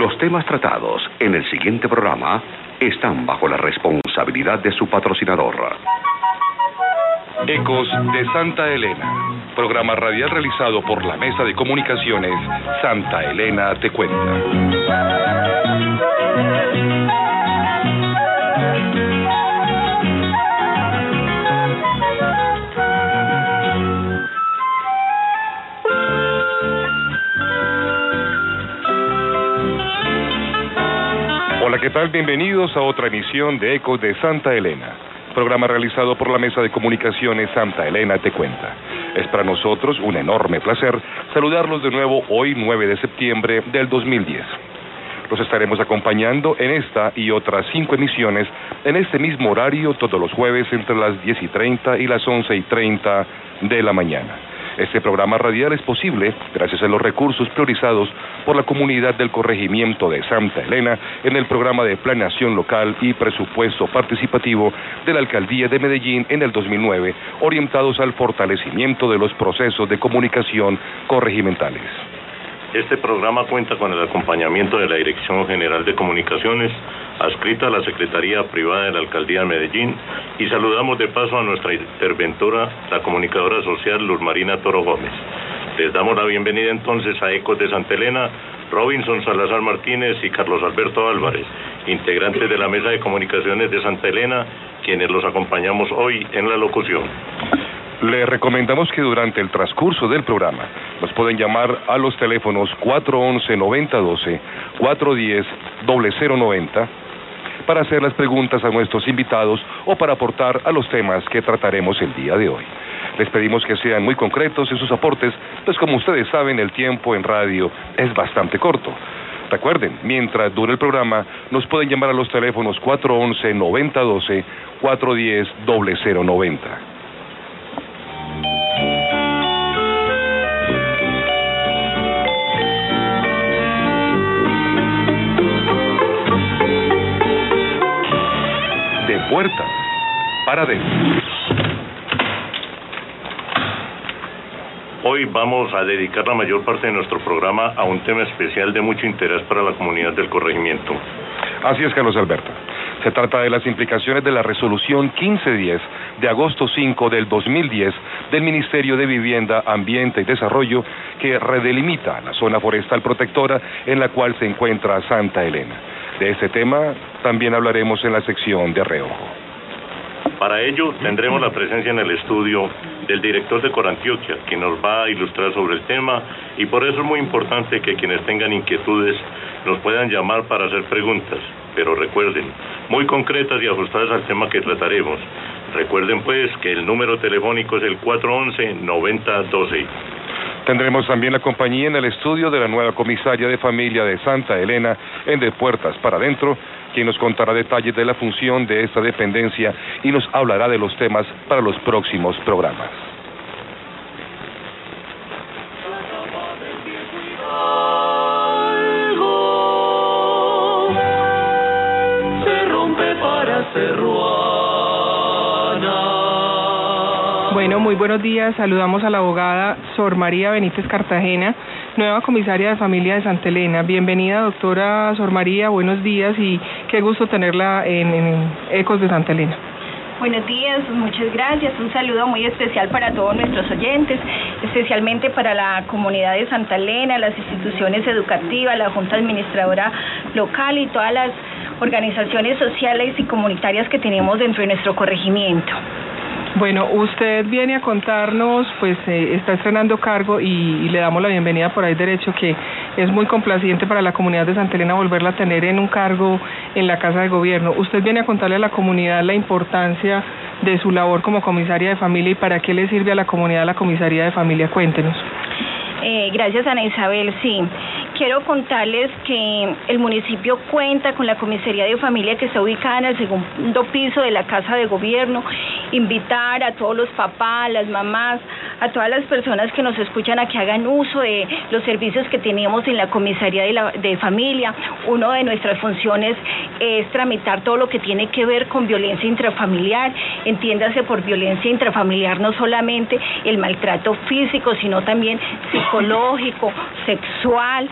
Los temas tratados en el siguiente programa están bajo la responsabilidad de su patrocinador. Ecos de Santa Elena, programa radial realizado por la Mesa de Comunicaciones Santa Elena Te Cuenta. ¿Qué tal? Bienvenidos a otra emisión de Ecos de Santa Elena, programa realizado por la Mesa de Comunicaciones Santa Elena Te Cuenta. Es para nosotros un enorme placer saludarlos de nuevo hoy 9 de septiembre del 2010. Los estaremos acompañando en esta y otras cinco emisiones en este mismo horario todos los jueves entre las 10 y 30 y las 11 y 30 de la mañana. Este programa radial es posible gracias a los recursos priorizados por la comunidad del corregimiento de Santa Elena en el programa de planeación local y presupuesto participativo de la alcaldía de Medellín en el 2009, orientados al fortalecimiento de los procesos de comunicación corregimentales. Este programa cuenta con el acompañamiento de la Dirección General de Comunicaciones, adscrita a la Secretaría Privada de la Alcaldía de Medellín, y saludamos de paso a nuestra interventora, la comunicadora social Luz Marina Toro Gómez. Les damos la bienvenida entonces a Ecos de Santa Elena, Robinson Salazar Martínez y Carlos Alberto Álvarez, integrantes de la Mesa de Comunicaciones de Santa Elena, quienes los acompañamos hoy en la locución. Le recomendamos que durante el transcurso del programa nos pueden llamar a los teléfonos 411-9012, 410-0090 para hacer las preguntas a nuestros invitados o para aportar a los temas que trataremos el día de hoy. Les pedimos que sean muy concretos en sus aportes, pues como ustedes saben el tiempo en radio es bastante corto. Recuerden, mientras dure el programa, nos pueden llamar a los teléfonos 411-9012, 410-0090. Para adentro. Hoy vamos a dedicar la mayor parte de nuestro programa a un tema especial de mucho interés para la comunidad del corregimiento. Así es, Carlos Alberto. Se trata de las implicaciones de la resolución 1510 de agosto 5 del 2010 del Ministerio de Vivienda, Ambiente y Desarrollo que redelimita la zona forestal protectora en la cual se encuentra Santa Elena. De este tema también hablaremos en la sección de reojo. Para ello tendremos la presencia en el estudio del director de Corantioquia, que nos va a ilustrar sobre el tema y por eso es muy importante que quienes tengan inquietudes nos puedan llamar para hacer preguntas, pero recuerden, muy concretas y ajustadas al tema que trataremos. Recuerden pues que el número telefónico es el 411-9012. Tendremos también la compañía en el estudio de la nueva comisaria de familia de Santa Elena en De Puertas para Adentro, quien nos contará detalles de la función de esta dependencia y nos hablará de los temas para los próximos programas. Bueno, muy buenos días. Saludamos a la abogada Sor María Benítez Cartagena, nueva comisaria de familia de Santa Elena. Bienvenida, doctora Sor María. Buenos días y qué gusto tenerla en, en Ecos de Santa Elena. Buenos días, muchas gracias. Un saludo muy especial para todos nuestros oyentes, especialmente para la comunidad de Santa Elena, las instituciones educativas, la Junta Administradora Local y todas las organizaciones sociales y comunitarias que tenemos dentro de nuestro corregimiento. Bueno, usted viene a contarnos, pues eh, está estrenando cargo y, y, le damos la bienvenida por ahí derecho, que es muy complaciente para la comunidad de Santa Elena volverla a tener en un cargo en la Casa de Gobierno. Usted viene a contarle a la comunidad la importancia de su labor como comisaria de familia y para qué le sirve a la comunidad la comisaría de familia. Cuéntenos. Eh, gracias, Ana Isabel. Sí, quiero contarles que el municipio cuenta con la comisaría de familia que está ubicada en el segundo piso de la Casa de Gobierno. Invitar a todos los papás, las mamás, a todas las personas que nos escuchan a que hagan uso de los servicios que tenemos en la comisaría de, la, de familia. Una de nuestras funciones es tramitar todo lo que tiene que ver con violencia intrafamiliar. Entiéndase por violencia intrafamiliar no solamente el maltrato físico, sino también psicológico, sexual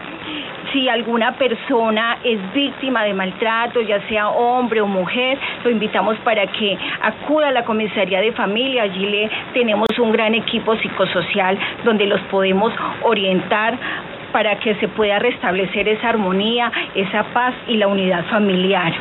si alguna persona es víctima de maltrato, ya sea hombre o mujer, lo invitamos para que acuda a la comisaría de familia. Allí le tenemos un gran equipo psicosocial donde los podemos orientar para que se pueda restablecer esa armonía, esa paz y la unidad familiar.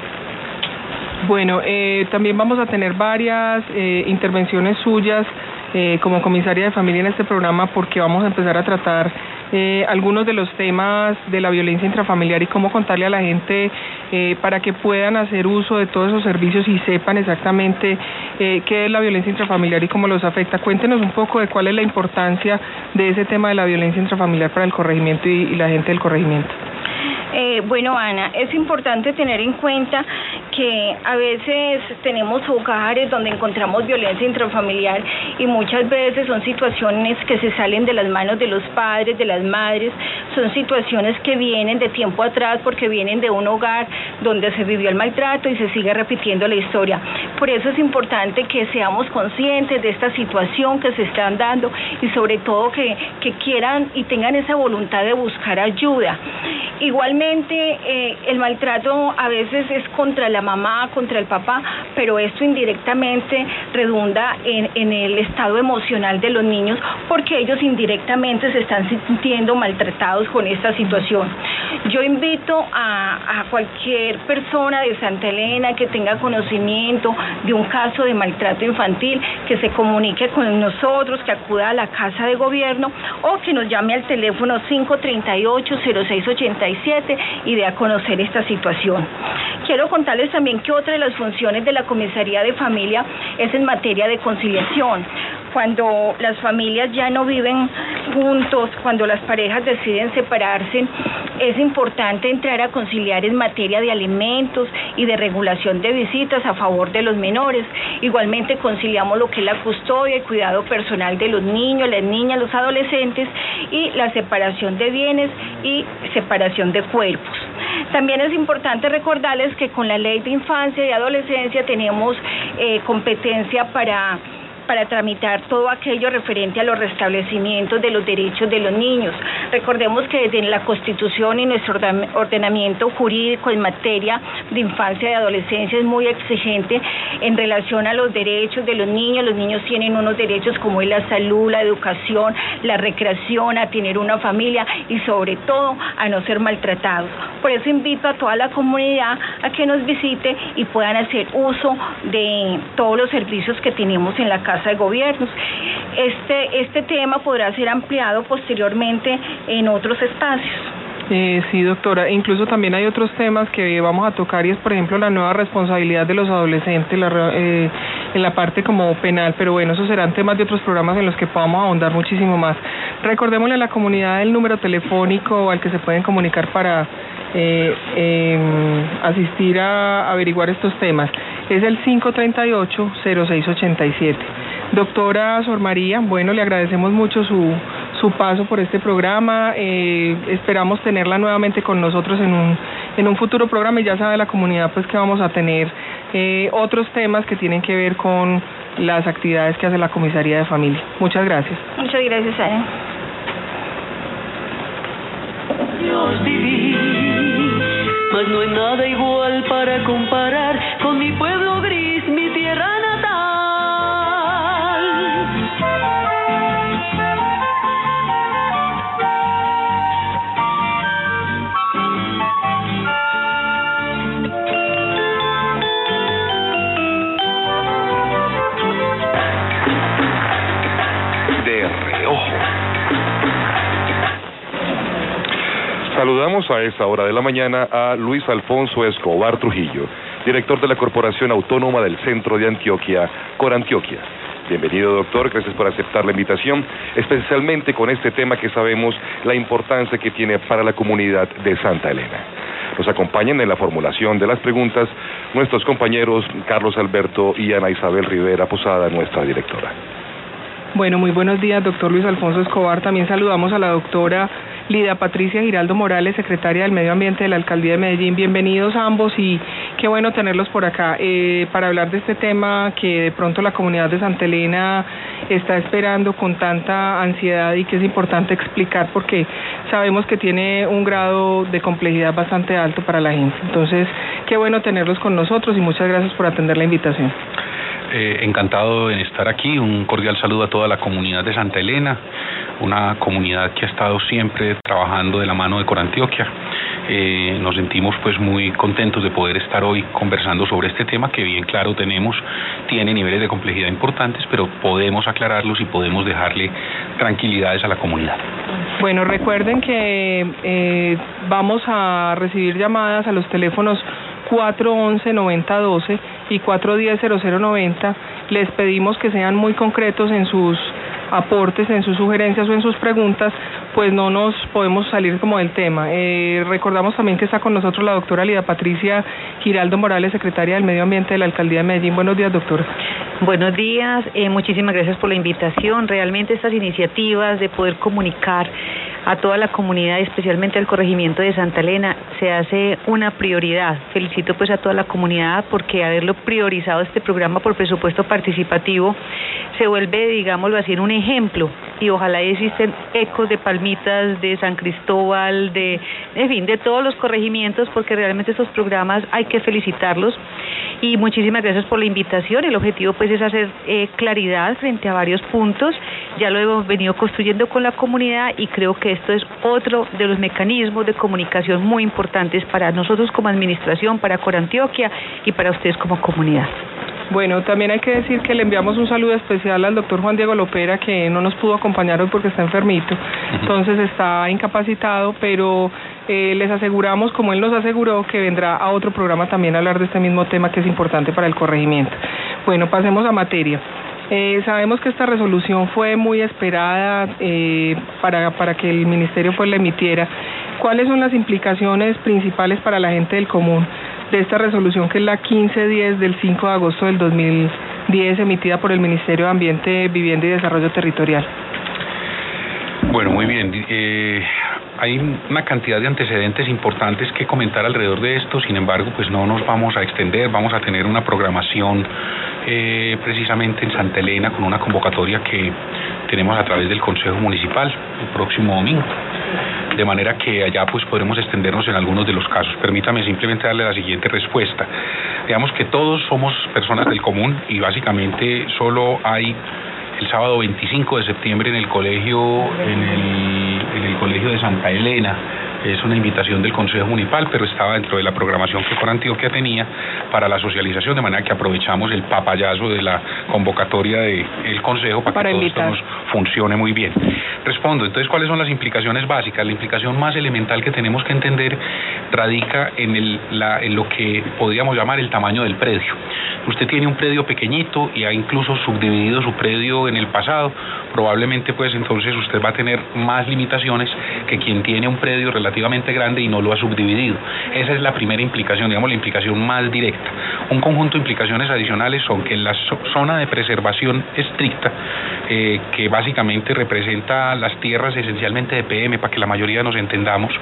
Bueno, eh, también vamos a tener varias eh, intervenciones suyas eh, como comisaria de familia en este programa porque vamos a empezar a tratar eh, algunos de los temas de la violencia intrafamiliar y cómo contarle a la gente eh, para que puedan hacer uso de todos esos servicios y sepan exactamente eh, qué es la violencia intrafamiliar y cómo los afecta. Cuéntenos un poco de cuál es la importancia de ese tema de la violencia intrafamiliar para el corregimiento y, y la gente del corregimiento. Eh, bueno, Ana, es importante tener en cuenta que a veces tenemos hogares donde encontramos violencia intrafamiliar y muchas veces son situaciones que se salen de las manos de los padres, de las madres, son situaciones que vienen de tiempo atrás porque vienen de un hogar donde se vivió el maltrato y se sigue repitiendo la historia. Por eso es importante que seamos conscientes de esta situación que se están dando y sobre todo que, que quieran y tengan esa voluntad de buscar ayuda. Igualmente, eh, el maltrato a veces es contra la mamá, contra el papá, pero esto indirectamente redunda en, el estado emocional de los niños porque ellos indirectamente se están sintiendo maltratados con esta situación. Yo invito a, a cualquier persona de Santa Elena que tenga conocimiento de un caso de maltrato infantil, que se comunique con nosotros, que acuda a la casa de gobierno o que nos llame al teléfono 538-0687 y dé a conocer esta situación. Quiero contarles también que otra de las funciones de la comisaría de familia es en materia de conciliación. Cuando las familias ya no viven juntos, cuando las parejas deciden separarse, es importante entrar a conciliar en materia de alimentos y de regulación de visitas a favor de los menores. Igualmente conciliamos lo que es la custodia y cuidado personal de los niños, las niñas, los adolescentes y la separación de bienes y separación de cuerpos. También es importante recordarles que con la ley de infancia y adolescencia tenemos eh, competencia para para tramitar todo aquello referente a los restablecimientos de los derechos de los niños. Recordemos que desde la Constitución y nuestro ordenamiento jurídico en materia de infancia y adolescencia es muy exigente en relación a los derechos de los niños. Los niños tienen unos derechos como es la salud, la educación, la recreación, a tener una familia y sobre todo a no ser maltratados. Por eso invito a toda la comunidad a que nos visite y puedan hacer uso de todos los servicios que tenemos en la casa de Gobiernos. Este, este tema podrá ser ampliado posteriormente en otros espacios. Eh, sí, doctora. Incluso también hay otros temas que vamos a tocar y es, por ejemplo, la nueva responsabilidad de los adolescentes la, eh, en la parte como penal. Pero bueno, esos serán temas de otros programas en los que podamos ahondar muchísimo más. Recordémosle a la comunidad el número telefónico al que se pueden comunicar para eh, eh, asistir a averiguar estos temas. Es el 538-0687. Doctora Sor María, bueno, le agradecemos mucho su, su paso por este programa. Eh, esperamos tenerla nuevamente con nosotros en un, en un futuro programa y ya sabe la comunidad pues que vamos a tener eh, otros temas que tienen que ver con las actividades que hace la Comisaría de Familia. Muchas gracias. Muchas gracias, Ana. Mas no hay nada igual para comparar con mi pueblo Saludamos a esta hora de la mañana a Luis Alfonso Escobar Trujillo, director de la Corporación Autónoma del Centro de Antioquia, Corantioquia. Bienvenido, doctor. Gracias por aceptar la invitación, especialmente con este tema que sabemos la importancia que tiene para la comunidad de Santa Elena. Nos acompañan en la formulación de las preguntas nuestros compañeros Carlos Alberto y Ana Isabel Rivera Posada, nuestra directora. Bueno, muy buenos días, doctor Luis Alfonso Escobar. También saludamos a la doctora Lida Patricia Giraldo Morales, secretaria del Medio Ambiente de la Alcaldía de Medellín. Bienvenidos ambos y qué bueno tenerlos por acá eh, para hablar de este tema que de pronto la comunidad de Santa Elena está esperando con tanta ansiedad y que es importante explicar porque sabemos que tiene un grado de complejidad bastante alto para la gente. Entonces, qué bueno tenerlos con nosotros y muchas gracias por atender la invitación. Eh, encantado en estar aquí. Un cordial saludo a toda la comunidad de Santa Elena, una comunidad que ha estado siempre trabajando de la mano de Corantioquia. Eh, nos sentimos pues muy contentos de poder estar hoy conversando sobre este tema que bien claro tenemos, tiene niveles de complejidad importantes, pero podemos aclararlos y podemos dejarle tranquilidades a la comunidad. Bueno, recuerden que eh, vamos a recibir llamadas a los teléfonos 411-9012 y 410-0090. Les pedimos que sean muy concretos en sus aportes, en sus sugerencias o en sus preguntas, pues no nos podemos salir como del tema. Eh, recordamos también que está con nosotros la doctora Lida Patricia Giraldo Morales, secretaria del Medio Ambiente de la Alcaldía de Medellín. Buenos días, doctora. Buenos días, eh, muchísimas gracias por la invitación. Realmente estas iniciativas de poder comunicar a toda la comunidad, especialmente al corregimiento de Santa Elena, se hace una prioridad. Felicito pues a toda la comunidad porque haberlo priorizado este programa por presupuesto participativo se vuelve, digámoslo así, en un ejemplo y ojalá existen ecos de Palmitas, de San Cristóbal, de, en fin, de todos los corregimientos porque realmente estos programas hay que felicitarlos y muchísimas gracias por la invitación. El objetivo pues es hacer eh, claridad frente a varios puntos. Ya lo hemos venido construyendo con la comunidad y creo que esto es otro de los mecanismos de comunicación muy importantes para nosotros como administración, para Corantioquia y para ustedes como comunidad. Bueno, también hay que decir que le enviamos un saludo especial al doctor Juan Diego Lopera, que no nos pudo acompañar hoy porque está enfermito, entonces está incapacitado, pero eh, les aseguramos, como él nos aseguró, que vendrá a otro programa también a hablar de este mismo tema que es importante para el corregimiento. Bueno, pasemos a materia. Eh, sabemos que esta resolución fue muy esperada eh, para, para que el ministerio pues la emitiera. ¿Cuáles son las implicaciones principales para la gente del común? De esta resolución que es la 1510 del 5 de agosto del 2010 emitida por el Ministerio de Ambiente, Vivienda y Desarrollo Territorial. Bueno, muy bien. Eh, hay una cantidad de antecedentes importantes que comentar alrededor de esto, sin embargo, pues no nos vamos a extender, vamos a tener una programación eh, precisamente en Santa Elena con una convocatoria que tenemos a través del Consejo Municipal el próximo domingo de manera que allá pues podremos extendernos en algunos de los casos. Permítame simplemente darle la siguiente respuesta. Digamos que todos somos personas del común y básicamente solo hay el sábado 25 de septiembre en el colegio en el, en el colegio de Santa Elena es una invitación del Consejo Municipal, pero estaba dentro de la programación que por Antioquia tenía para la socialización, de manera que aprovechamos el papayazo de la convocatoria del Consejo para, que todo esto nos funcione muy bien. Respondo, entonces, ¿cuáles son las implicaciones básicas? La implicación más elemental que tenemos que entender radica en, el, en lo que podríamos llamar el tamaño del predio. Usted tiene un predio pequeñito y ha incluso subdividido su predio en el pasado, probablemente pues entonces usted va a tener más limitaciones que quien tiene un predio relativamente grande y no lo ha subdividido. Esa es la primera implicación, digamos la implicación más directa. Un conjunto de implicaciones adicionales son que en la zona de preservación estricta, eh, que básicamente representa las tierras esencialmente de PM, para que la mayoría nos entendamos,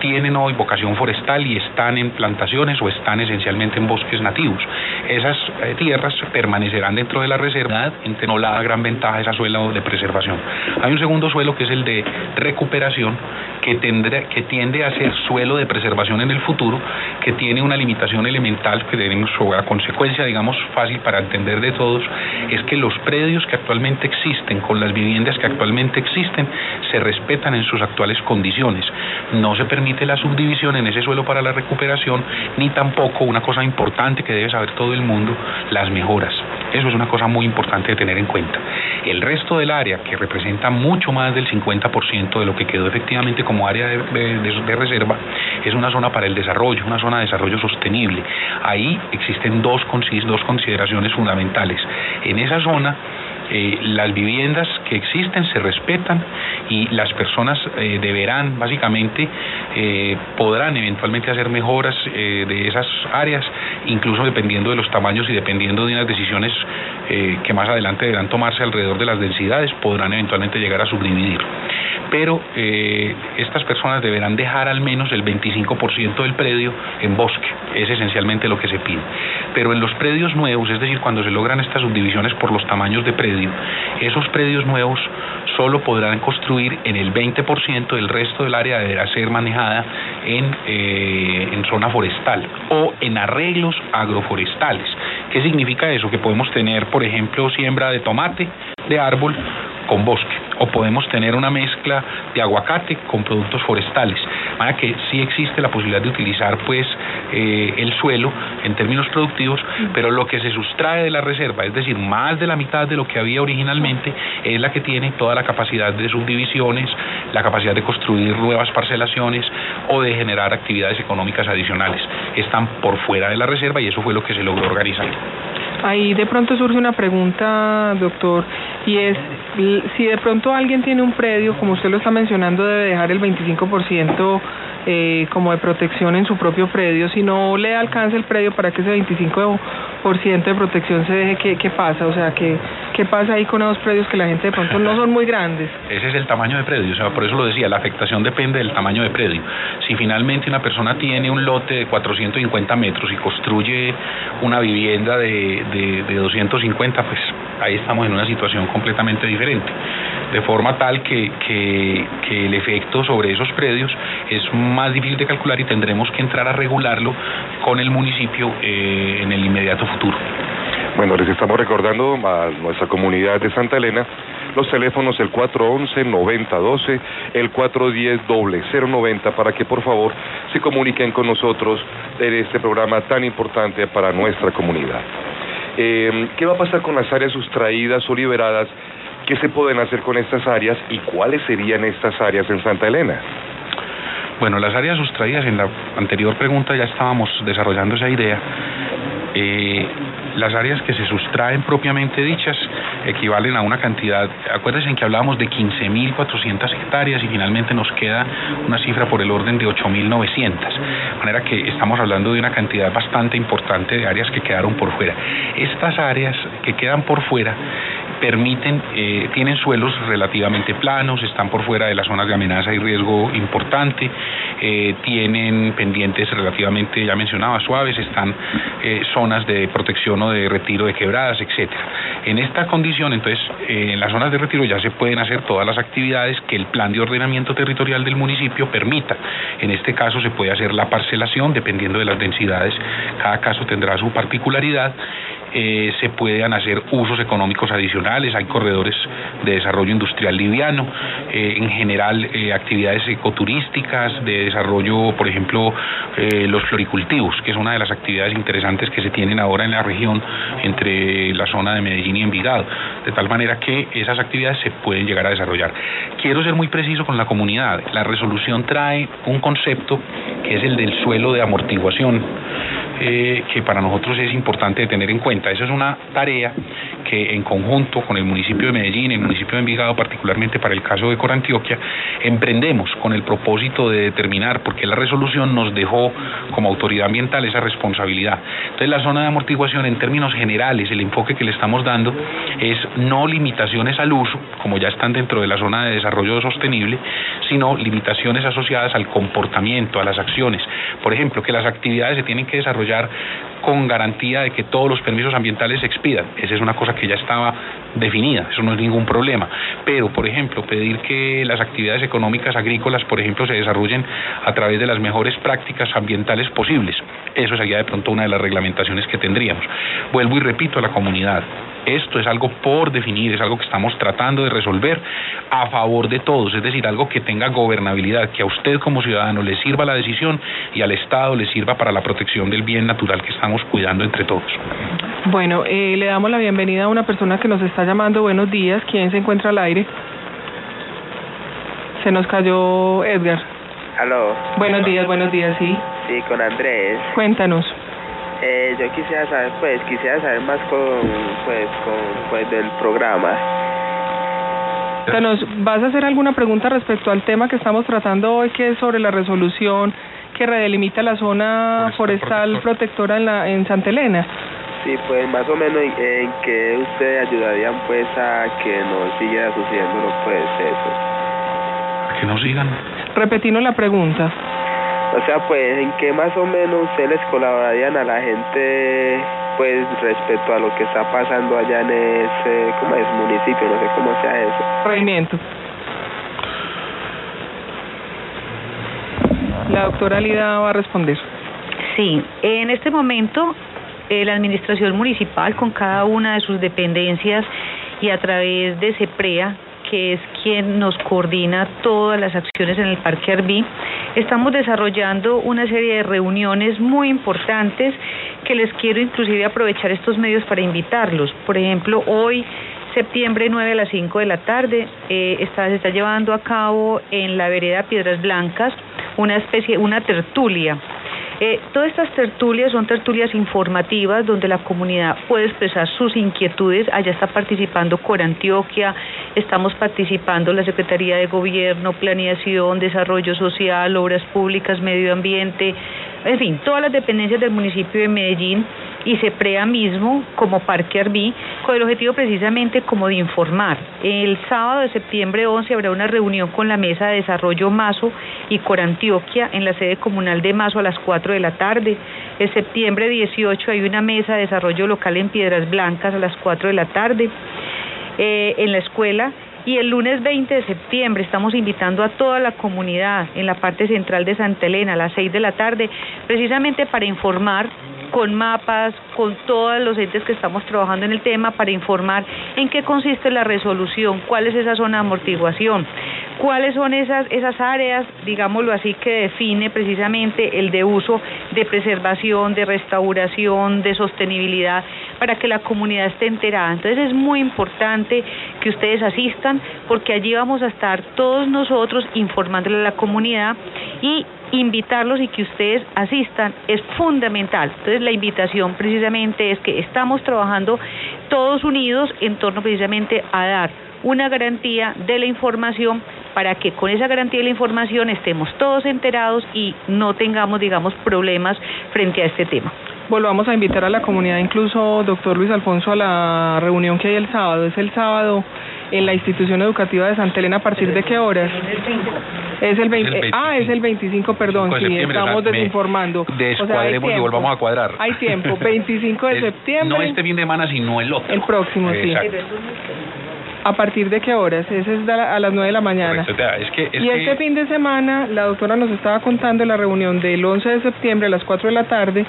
tienen hoy vocación forestal y están en plantaciones o están esencialmente en bosques nativos. Esas eh, tierras permanecerán dentro de la reserva, no la gran ventaja esa suelo de preservación. Hay un segundo suelo que es el de recuperación, que, tendrá, que tiende a ser suelo de preservación en el futuro, que tiene una limitación elemental que tenemos sobre la consecuencia, digamos, fácil para entender de todos, es que los predios que actualmente existen, con las viviendas que actualmente existen, se respetan en sus actuales condiciones. No se permite la subdivisión en ese suelo para la recuperación, ni tampoco una cosa importante que debe saber todo el mundo, las mejoras. Eso es una cosa muy importante de tener en cuenta. El resto del área, que representa mucho más del 50% de lo que quedó efectivamente como área de, reserva, es una zona para el desarrollo, una zona de desarrollo sostenible. Ahí existen dos, dos consideraciones fundamentales. En esa zona eh, las viviendas que existen se respetan y las personas eh, deberán, básicamente, eh, podrán eventualmente hacer mejoras de esas áreas, incluso dependiendo de los tamaños y dependiendo de unas decisiones que más adelante deberán tomarse alrededor de las densidades, podrán eventualmente llegar a subdividir pero estas personas deberán dejar al menos el 25% del predio en bosque, es esencialmente lo que se pide. Pero en los predios nuevos, es decir, cuando se logran estas subdivisiones por los tamaños de predio, Esos predios nuevos solo podrán construir en el 20% del resto del área deberá ser manejada en, eh, en zona forestal o en arreglos agroforestales. ¿Qué significa eso? Que podemos tener, por ejemplo, siembra de tomate, de árbol con bosque o podemos tener una mezcla de aguacate con productos forestales. Para que sí existe la posibilidad de utilizar pues eh, el suelo en términos productivos, pero lo que se sustrae de la reserva, es decir, más de la mitad de lo que había originalmente, es la que tiene toda la capacidad de subdivisiones, la capacidad de construir nuevas parcelaciones o de generar actividades económicas adicionales. Están por fuera de la reserva y eso fue lo que se logró organizar. Ahí de pronto surge una pregunta, doctor, y es si de pronto alguien tiene un predio, como usted lo está mencionando, debe dejar el 25% eh, como de protección en su propio predio. Si no le alcanza el predio para que ese 25% de protección se deje, ¿qué, qué pasa? O sea, ¿qué, ¿qué pasa ahí con esos predios que la gente de pronto no son muy grandes? Ese es el tamaño de predio, o sea, por eso lo decía, la afectación depende del tamaño de predio. Si finalmente una persona tiene un lote de 450 metros y construye una vivienda de, de, de 250, pues ahí estamos en una situación completamente diferente. De forma tal que, que, que el efecto sobre esos predios es más difícil de calcular y tendremos que entrar a regularlo con el municipio eh, en el inmediato futuro. Bueno, les estamos recordando a nuestra comunidad de Santa Elena los teléfonos el 411-9012, el 410-090 para que por favor se comuniquen con nosotros en este programa tan importante para nuestra comunidad. Eh, ¿Qué va a pasar con las áreas sustraídas o liberadas? ¿Qué se pueden hacer con estas áreas y cuáles serían estas áreas en Santa Elena? Bueno, las áreas sustraídas, en la anterior pregunta ya estábamos desarrollando esa idea. Eh, las áreas que se sustraen propiamente dichas equivalen a una cantidad, acuérdense en que hablábamos de 15.400 hectáreas y finalmente nos queda una cifra por el orden de 8.900, de manera que estamos hablando de una cantidad bastante importante de áreas que quedaron por fuera. Estas áreas que quedan por fuera permiten, eh, tienen suelos relativamente planos, están por fuera de las zonas de amenaza y riesgo importante, eh, tienen pendientes relativamente, ya mencionaba, suaves, están eh, zonas de protección o de retiro de quebradas, etcétera. En esta condición, entonces, en las zonas de retiro ya se pueden hacer todas las actividades que el plan de ordenamiento territorial del municipio permita. En este caso se puede hacer la parcelación, dependiendo de las densidades, cada caso tendrá su particularidad eh, se puedan hacer usos económicos adicionales, hay corredores de desarrollo industrial liviano, eh, en general eh, actividades ecoturísticas, de desarrollo, por ejemplo, los floricultivos, que es una de las actividades interesantes que se tienen ahora en la región entre la zona de Medellín y Envigado, de tal manera que esas actividades se pueden llegar a desarrollar. Quiero ser muy preciso con la comunidad, la resolución trae un concepto que es el del suelo de amortiguación eh, que para nosotros es importante tener en cuenta. Esa es una tarea que en conjunto con el municipio de Medellín, el municipio de Envigado, particularmente para el caso de Corantioquia, emprendemos con el propósito de determinar, porque la resolución nos dejó como autoridad ambiental esa responsabilidad. Entonces la zona de amortiguación en términos generales, el enfoque que le estamos dando es no limitaciones al uso, como ya están dentro de la zona de desarrollo sostenible, sino limitaciones asociadas al comportamiento, a las acciones. Por ejemplo, que las actividades se tienen que desarrollar llegar con garantía de que todos los permisos ambientales se expidan. Esa es una cosa que ya estaba definida, eso no es ningún problema. Pero, por ejemplo, pedir que las actividades económicas agrícolas, por ejemplo, se desarrollen a través de las mejores prácticas ambientales posibles, eso sería de pronto una de las reglamentaciones que tendríamos. Vuelvo y repito a la comunidad, esto es algo por definir, es algo que estamos tratando de resolver a favor de todos, es decir, algo que tenga gobernabilidad, que a usted como ciudadano le sirva la decisión y al Estado le sirva para la protección del bien natural que estamos cuidando entre todos. Bueno, eh, le damos la bienvenida a una persona que nos está llamando. Buenos días, ¿quién se encuentra al aire? Se nos cayó Edgar. Aló. Buenos días, buenos días, sí. Sí, con Andrés. Cuéntanos. Eh, yo quisiera saber, pues, quisiera saber más con, pues, con, pues, del programa. Cuéntanos, ¿vas a hacer alguna pregunta respecto al tema que estamos tratando hoy, que es sobre la resolución que redelimita la zona forestal, protectora en, la, en Santa Elena? Sí, pues más o menos en, en qué ustedes ayudarían pues a que no siga sucediendo pues eso. Que no sigan. Repetimos la pregunta. O sea, pues en qué más o menos ustedes les colaborarían a la gente pues respecto a lo que está pasando allá en ese, ¿cómo es? Municipio, no sé cómo sea eso. Corregimiento. La doctora Lida va a responder. Sí, en este momento eh, la administración municipal con cada una de sus dependencias y a través de CEPREA, que es quien nos coordina todas las acciones en el Parque Arbí, estamos desarrollando una serie de reuniones muy importantes que les quiero inclusive aprovechar estos medios para invitarlos. Por ejemplo, hoy septiembre 9 a las 5 de la tarde eh, está, se está llevando a cabo en la vereda Piedras Blancas una especie, una tertulia eh, todas estas tertulias son tertulias informativas donde la comunidad puede expresar sus inquietudes. Allá está participando Cor Antioquia, estamos participando la Secretaría de Gobierno, Planeación, Desarrollo Social, Obras Públicas, Medio Ambiente, en fin, todas las dependencias del municipio de Medellín y se prea mismo como Parque Arbí con el objetivo precisamente como de informar. El sábado de septiembre 11 habrá una reunión con la Mesa de Desarrollo Mazo y Corantioquia en la sede comunal de Mazo a las 4 de la tarde. El septiembre 18 hay una mesa de desarrollo local en Piedras Blancas a las 4 de la tarde. Eh, en la escuela y el lunes 20 de septiembre estamos invitando a toda la comunidad en la parte central de Santa Elena a las 6 de la tarde, precisamente para informar con mapas, con todos los entes que estamos trabajando en el tema para informar en qué consiste la resolución, cuál es esa zona de amortiguación, cuáles son esas, esas áreas, digámoslo así, que define precisamente el de uso de preservación, de restauración, de sostenibilidad, para que la comunidad esté enterada. Entonces es muy importante que ustedes asistan porque allí vamos a estar todos nosotros informándole a la comunidad y invitarlos y que ustedes asistan es fundamental. Entonces la invitación precisamente es que estamos trabajando todos unidos en torno precisamente a dar una garantía de la información para que con esa garantía de la información estemos todos enterados y no tengamos, digamos, problemas frente a este tema. Volvamos a invitar a la comunidad, incluso doctor Luis Alfonso, a la reunión que hay el sábado. Es el sábado en la institución educativa de Santa Elena, ¿a partir de qué horas? Es el 20, ah, es el 25, perdón, sí, estamos desinformando. Descuadremos y volvamos a cuadrar. Hay tiempo, 25 de septiembre. No este fin de semana, sino el otro. El próximo, sí. ¿A partir de qué horas? Ese es a las 9 de la mañana. y este fin de semana, la doctora nos estaba contando la reunión del 11 de septiembre a las 4 de la tarde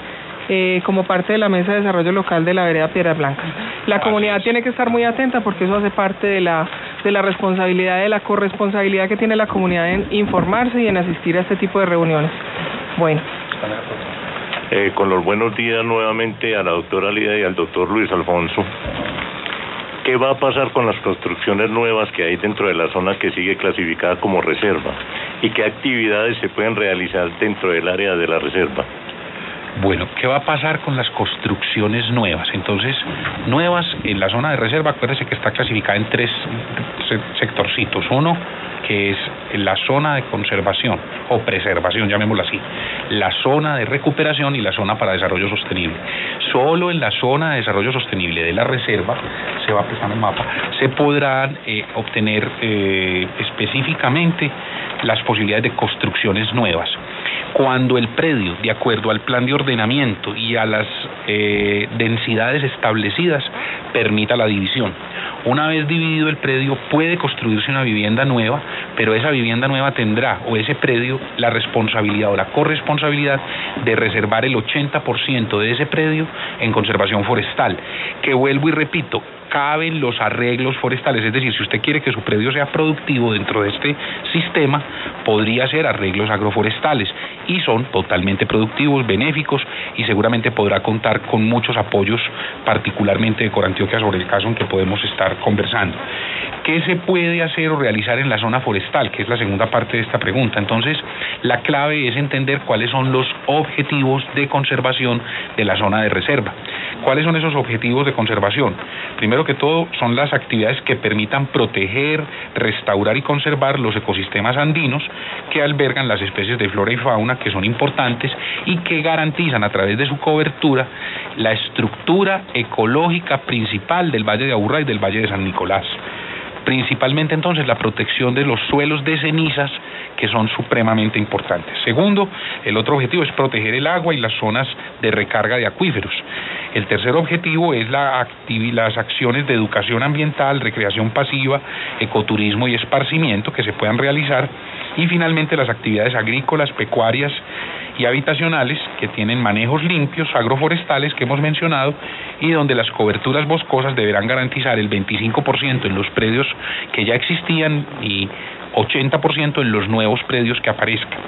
eh, como parte de la Mesa de Desarrollo Local de la Vereda Piedras Blancas. La comunidad tiene que estar muy atenta porque eso hace parte de la, de la responsabilidad, de la corresponsabilidad que tiene la comunidad en informarse y en asistir a este tipo de reuniones. Bueno. Eh, con los buenos días nuevamente a la doctora Lida y al doctor Luis Alfonso. ¿Qué va a pasar con las construcciones nuevas que hay dentro de la zona que sigue clasificada como reserva? ¿Y qué actividades se pueden realizar dentro del área de la reserva? Bueno, ¿qué va a pasar con las construcciones nuevas? Entonces, nuevas en la zona de reserva, acuérdense que está clasificada en tres sectorcitos. Uno, que es la zona de conservación o preservación, llamémoslo así, la zona de recuperación y la zona para desarrollo sostenible. Solo en la zona de desarrollo sostenible de la reserva, se va a prestar el mapa, se podrán eh, obtener eh, específicamente las posibilidades de construcciones nuevas cuando el predio, de acuerdo al plan de ordenamiento y a las eh, densidades establecidas, permita la división. Una vez dividido el predio puede construirse una vivienda nueva, pero esa vivienda nueva tendrá, o ese predio, la responsabilidad o la corresponsabilidad de reservar el 80% de ese predio en conservación forestal, que vuelvo y repito, caben los arreglos forestales, es decir, si usted quiere que su predio sea productivo dentro de este sistema, podría hacer arreglos agroforestales y son totalmente productivos, benéficos y seguramente podrá contar con muchos apoyos, particularmente de Corantioquia, sobre el caso en que podemos estar conversando. ¿Qué se puede hacer o realizar en la zona forestal? Que es la segunda parte de esta pregunta. Entonces, la clave es entender cuáles son los objetivos de conservación de la zona de reserva. ¿Cuáles son esos objetivos de conservación? Primero que todo, son las actividades que permitan proteger, restaurar y conservar los ecosistemas andinos que albergan las especies de flora y fauna que son importantes y que garantizan a través de su cobertura la estructura ecológica principal del Valle de Aburrá y del Valle de San Nicolás principalmente entonces la protección de los suelos de cenizas que son supremamente importantes. Segundo, el otro objetivo es proteger el agua y las zonas de recarga de acuíferos. El tercer objetivo es la las acciones de educación ambiental, recreación pasiva, ecoturismo y esparcimiento que se puedan realizar y finalmente las actividades agrícolas, pecuarias y habitacionales que tienen manejos limpios, agroforestales que hemos mencionado y donde las coberturas boscosas deberán garantizar el 25% en los predios que ya existían y 80% en los nuevos predios que aparezcan.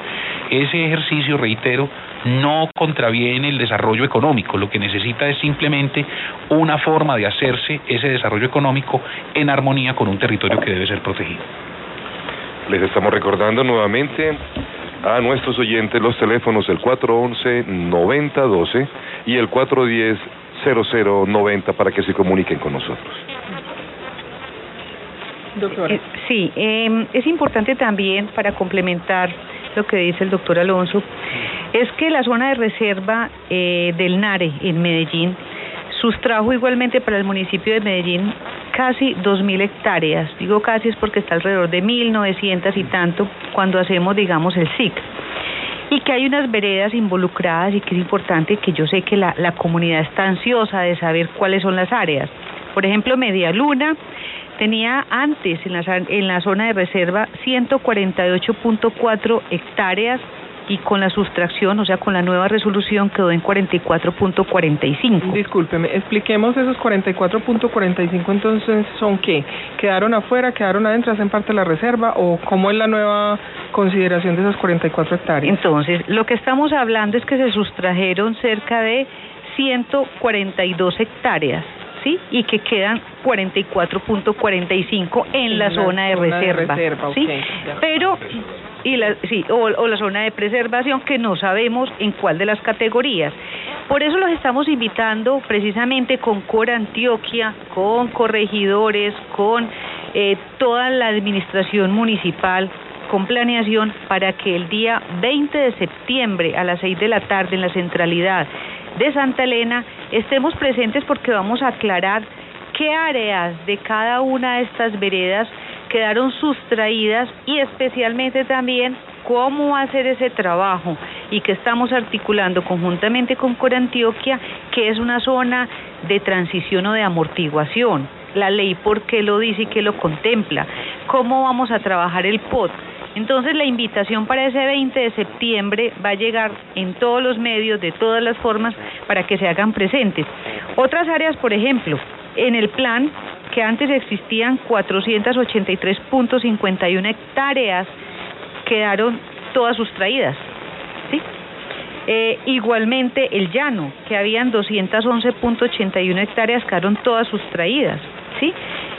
Ese ejercicio, reitero, no contraviene el desarrollo económico, lo que necesita es simplemente una forma de hacerse ese desarrollo económico en armonía con un territorio que debe ser protegido. Les estamos recordando nuevamente a nuestros oyentes los teléfonos del 411-9012 y el 410-0090 para que se comuniquen con nosotros. Doctora. Eh, sí, em, es importante también para complementar lo que dice el doctor Alonso, es que la zona de reserva eh, del NARE en Medellín sustrajo igualmente para el municipio de Medellín casi 2.000 hectáreas. Digo casi es porque está alrededor de 1.900 y tanto cuando hacemos, digamos, el SIC. Y que hay unas veredas involucradas y que es importante que yo sé que la, la comunidad está ansiosa de saber cuáles son las áreas. Por ejemplo, Media Luna tenía antes en la, en la zona de reserva 148.4 hectáreas y con la sustracción, o sea, con la nueva resolución quedó en 44.45. Discúlpeme, expliquemos esos 44.45 entonces son qué? ¿Quedaron afuera, quedaron adentro, hacen parte de la reserva o cómo es la nueva consideración de esas 44 hectáreas? Entonces, lo que estamos hablando es que se sustrajeron cerca de 142 hectáreas. ¿Sí? y que quedan 44.45 en, la, zona de reserva, ¿sí? Pero y la, sí, o, la zona de preservación que no sabemos en cuál de las categorías. Por eso los estamos invitando precisamente con Cora Antioquia, con corregidores, con eh, toda la administración municipal, con planeación para que el día 20 de septiembre a las 6 de la tarde en la centralidad de Santa Elena estemos presentes porque vamos a aclarar qué áreas de cada una de estas veredas quedaron sustraídas y especialmente también cómo hacer ese trabajo y que estamos articulando conjuntamente con Corantioquia, que es una zona de transición o de amortiguación. La ley, ¿por qué lo dice y qué lo contempla? ¿Cómo vamos a trabajar el POT? Entonces la invitación para ese 20 de septiembre va a llegar en todos los medios, de todas las formas, para que se hagan presentes. Otras áreas, por ejemplo, en el plan que antes existían 483.51 hectáreas, quedaron todas sustraídas. ¿sí? Eh, igualmente el llano, que habían 211.81 hectáreas, quedaron todas sustraídas. ¿Sí?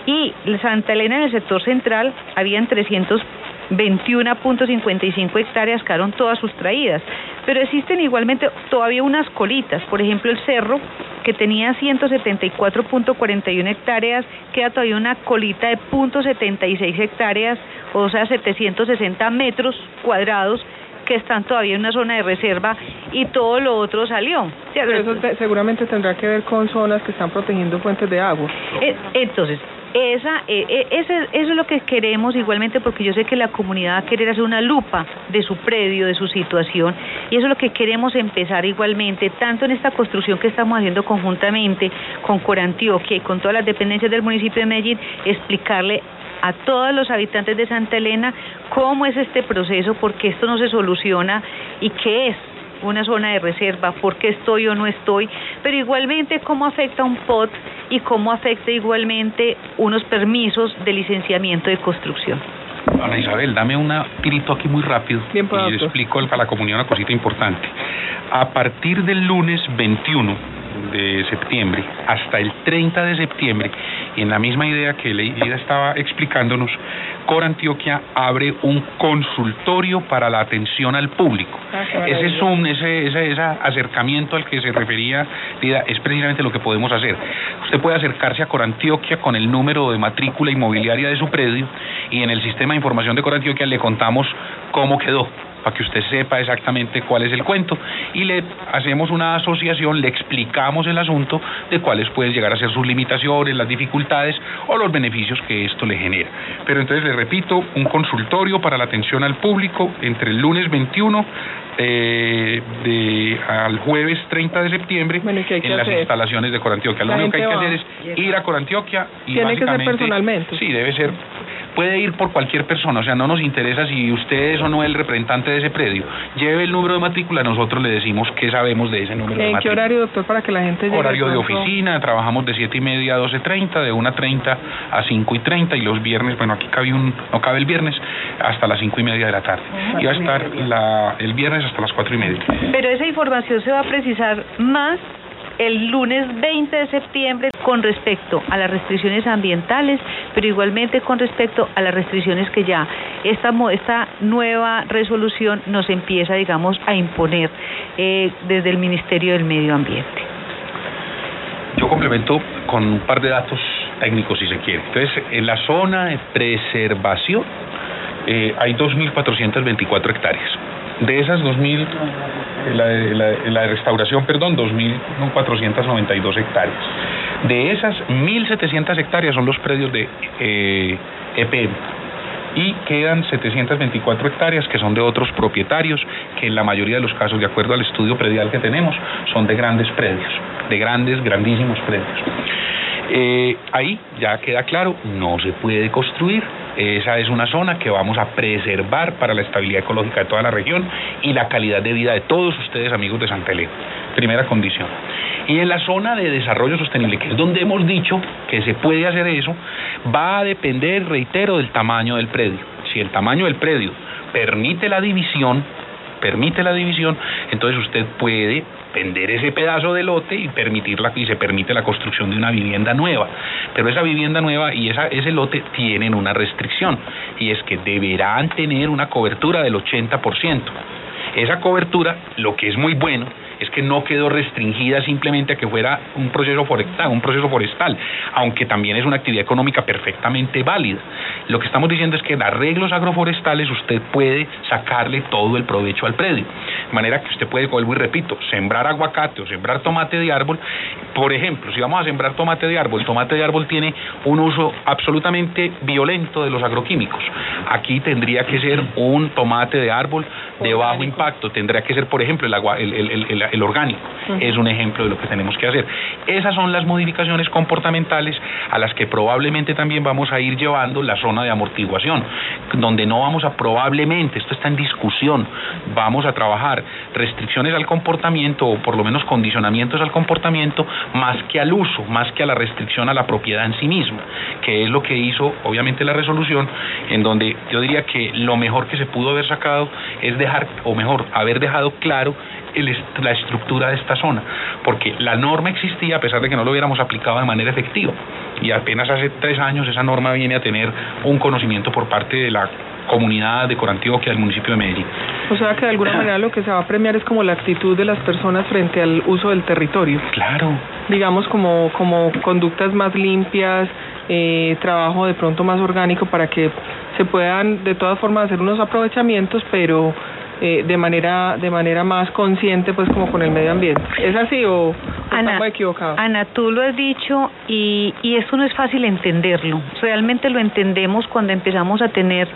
Y Santa Elena en el sector central habían 321.55 hectáreas, quedaron todas sustraídas. Pero existen igualmente todavía unas colitas, por ejemplo el cerro que tenía 174.41 hectáreas, queda todavía una colita de .76 hectáreas, o sea, 760 metros cuadrados que están todavía en una zona de reserva y todo lo otro salió. Pero eso seguramente tendrá que ver con zonas que están protegiendo fuentes de agua. Eh, entonces, esa, eh, eh, eso es lo que queremos igualmente porque yo sé que la comunidad va a querer hacer una lupa de su predio, de su situación y eso es lo que queremos empezar igualmente, tanto en esta construcción que estamos haciendo conjuntamente con Corantioquia y con todas las dependencias del municipio de Medellín, explicarle a todos los habitantes de Santa Elena cómo es este proceso, por qué esto no se soluciona y qué es una zona de reserva, por qué estoy o no estoy, pero igualmente cómo afecta un POT y cómo afecta igualmente unos permisos de licenciamiento de construcción. Ana Isabel, dame un tirito aquí muy rápido y le explico a la comunidad una cosita importante. A partir del lunes 21 de septiembre hasta el 30 de septiembre, y en la misma idea que ella estaba explicándonos, Cor Antioquia abre un consultorio para la atención al público. Ah, ese Zoom, ese, ese, acercamiento al que se refería Lida, es precisamente lo que podemos hacer. Usted puede acercarse a Cor Antioquia con el número de matrícula inmobiliaria de su predio y en el sistema de información de Cor Antioquia le contamos cómo quedó para que usted sepa exactamente cuál es el cuento y le hacemos una asociación, le explicamos el asunto de cuáles pueden llegar a ser sus limitaciones, las dificultades o los beneficios que esto le genera. Pero entonces le repito, un consultorio para la atención al público entre el lunes 21 eh, de, al jueves 30 de septiembre en las instalaciones de Corantioquia. Lo único que hay que hacer es ir a Corantioquia y Tiene que ser personalmente. Sí, debe ser puede ir por cualquier persona, o sea, no nos interesa si usted es o no el representante de ese predio. Lleve el número de matrícula, nosotros le decimos qué sabemos de ese número de matrícula. ¿En qué horario, doctor, para que la gente llegue? Horario de oficina, trabajamos de 7 y media a 12.30, de 1.30 a 5 y 30 y los viernes, bueno, aquí cabe un, no cabe el viernes, hasta las 5 y media de la tarde. y va a estar la, el viernes hasta las 4 y media. Pero esa información se va a precisar más el lunes 20 de septiembre con respecto a las restricciones ambientales, pero igualmente con respecto a las restricciones que ya esta, nueva resolución nos empieza, digamos, a imponer eh, desde el Ministerio del Medio Ambiente. Yo complemento con un par de datos técnicos, si se quiere. Entonces, en la zona de preservación eh, hay 2.424 hectáreas. De esas 2.000, la, la, restauración, perdón, 2.492 hectáreas. De esas 1.700 hectáreas son los predios de eh, EPM y quedan 724 hectáreas que son de otros propietarios, que en la mayoría de los casos, de acuerdo al estudio predial que tenemos, son de grandes predios, de grandes, grandísimos predios. Eh, ahí ya queda claro, no se puede construir. Esa es una zona que vamos a preservar para la estabilidad ecológica de toda la región y la calidad de vida de todos ustedes, amigos de Santa Elena. Primera condición. Y en la zona de desarrollo sostenible, que es donde hemos dicho que se puede hacer eso, va a depender, reitero, del tamaño del predio. Si el tamaño del predio permite la división, permite la división, entonces usted puede vender ese pedazo de lote y permitirla y se permite la construcción de una vivienda nueva. Pero esa vivienda nueva y esa, ese lote tienen una restricción y es que deberán tener una cobertura del 80%. Esa cobertura, lo que es muy bueno, es que no quedó restringida simplemente a que fuera un proceso forestal, un proceso forestal, aunque también es una actividad económica perfectamente válida. Lo que estamos diciendo es que en arreglos agroforestales usted puede sacarle todo el provecho al predio. De manera que usted puede, vuelvo y repito, sembrar aguacate o sembrar tomate de árbol. Por ejemplo, si vamos a sembrar tomate de árbol, tomate de árbol tiene un uso absolutamente violento de los agroquímicos. Aquí tendría que ser un tomate de árbol de bajo impacto, tendría que ser, por ejemplo, el, agua, el, el, el orgánico. Es un ejemplo de lo que tenemos que hacer. Esas son las modificaciones comportamentales a las que probablemente también vamos a ir llevando la zona de amortiguación, donde no vamos a probablemente, esto está en discusión, vamos a trabajar restricciones al comportamiento o por lo menos condicionamientos al comportamiento más que al uso, más que a la restricción a la propiedad en sí misma, que es lo que hizo obviamente la resolución, en donde yo diría que lo mejor que se pudo haber sacado es dejar, o mejor, haber dejado claro la estructura de esta zona, porque la norma existía a pesar de que no lo hubiéramos aplicado de manera efectiva. Y apenas hace tres años esa norma viene a tener un conocimiento por parte de la comunidad de Corantioquia, del municipio de Medellín. O sea que de alguna manera lo que se va a premiar es como la actitud de las personas frente al uso del territorio. Claro. Digamos como, como conductas más limpias, eh, trabajo de pronto más orgánico para que se puedan de todas formas hacer unos aprovechamientos, pero eh, de manera de manera más consciente pues como con el medio ambiente. Es así o, Ana, estamos equivocados Ana tú lo has dicho y, y esto no es fácil entenderlo. Realmente lo entendemos cuando empezamos a tener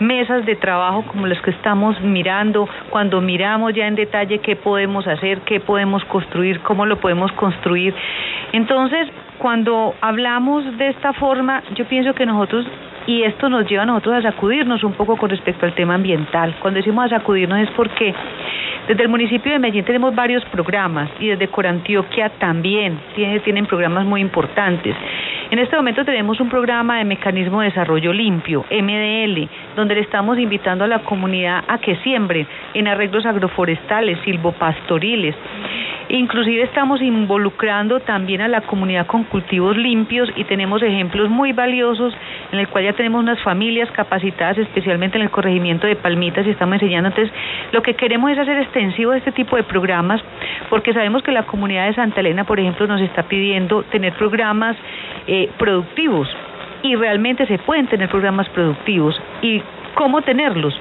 mesas de trabajo como las que estamos mirando, cuando miramos ya en detalle qué podemos hacer, qué podemos construir, cómo lo podemos construir. Entonces, cuando hablamos de esta forma, yo pienso que nosotros y esto nos lleva a nosotros a sacudirnos un poco con respecto al tema ambiental. Cuando decimos a sacudirnos es porque desde el municipio de Medellín tenemos varios programas y desde Corantioquia también tienen programas muy importantes. En este momento tenemos un programa de mecanismo de desarrollo limpio, MDL, donde le estamos invitando a la comunidad a que siembre en arreglos agroforestales, silvopastoriles. Inclusive estamos involucrando también a la comunidad con cultivos limpios y tenemos ejemplos muy valiosos en el cual ya tenemos unas familias capacitadas especialmente en el corregimiento de palmitas y estamos enseñando. Entonces, lo que queremos es hacer extensivo este tipo de programas porque sabemos que la comunidad de Santa Elena, por ejemplo, nos está pidiendo tener programas eh, productivos y realmente se pueden tener programas productivos. ¿Y cómo tenerlos?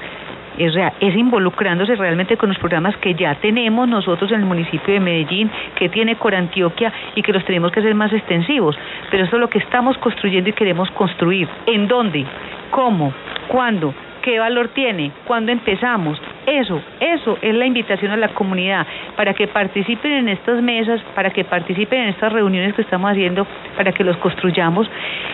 Es real, es involucrándose realmente con los programas que ya tenemos nosotros en el municipio de Medellín, que tiene Corantioquia y que los tenemos que hacer más extensivos. Pero eso es lo que estamos construyendo y queremos construir. ¿En dónde? ¿Cómo? ¿Cuándo? ¿Qué valor tiene? ¿Cuándo empezamos? Eso, eso es la invitación a la comunidad para que participen en estas mesas, para que participen en estas reuniones que estamos haciendo, para que los construyamos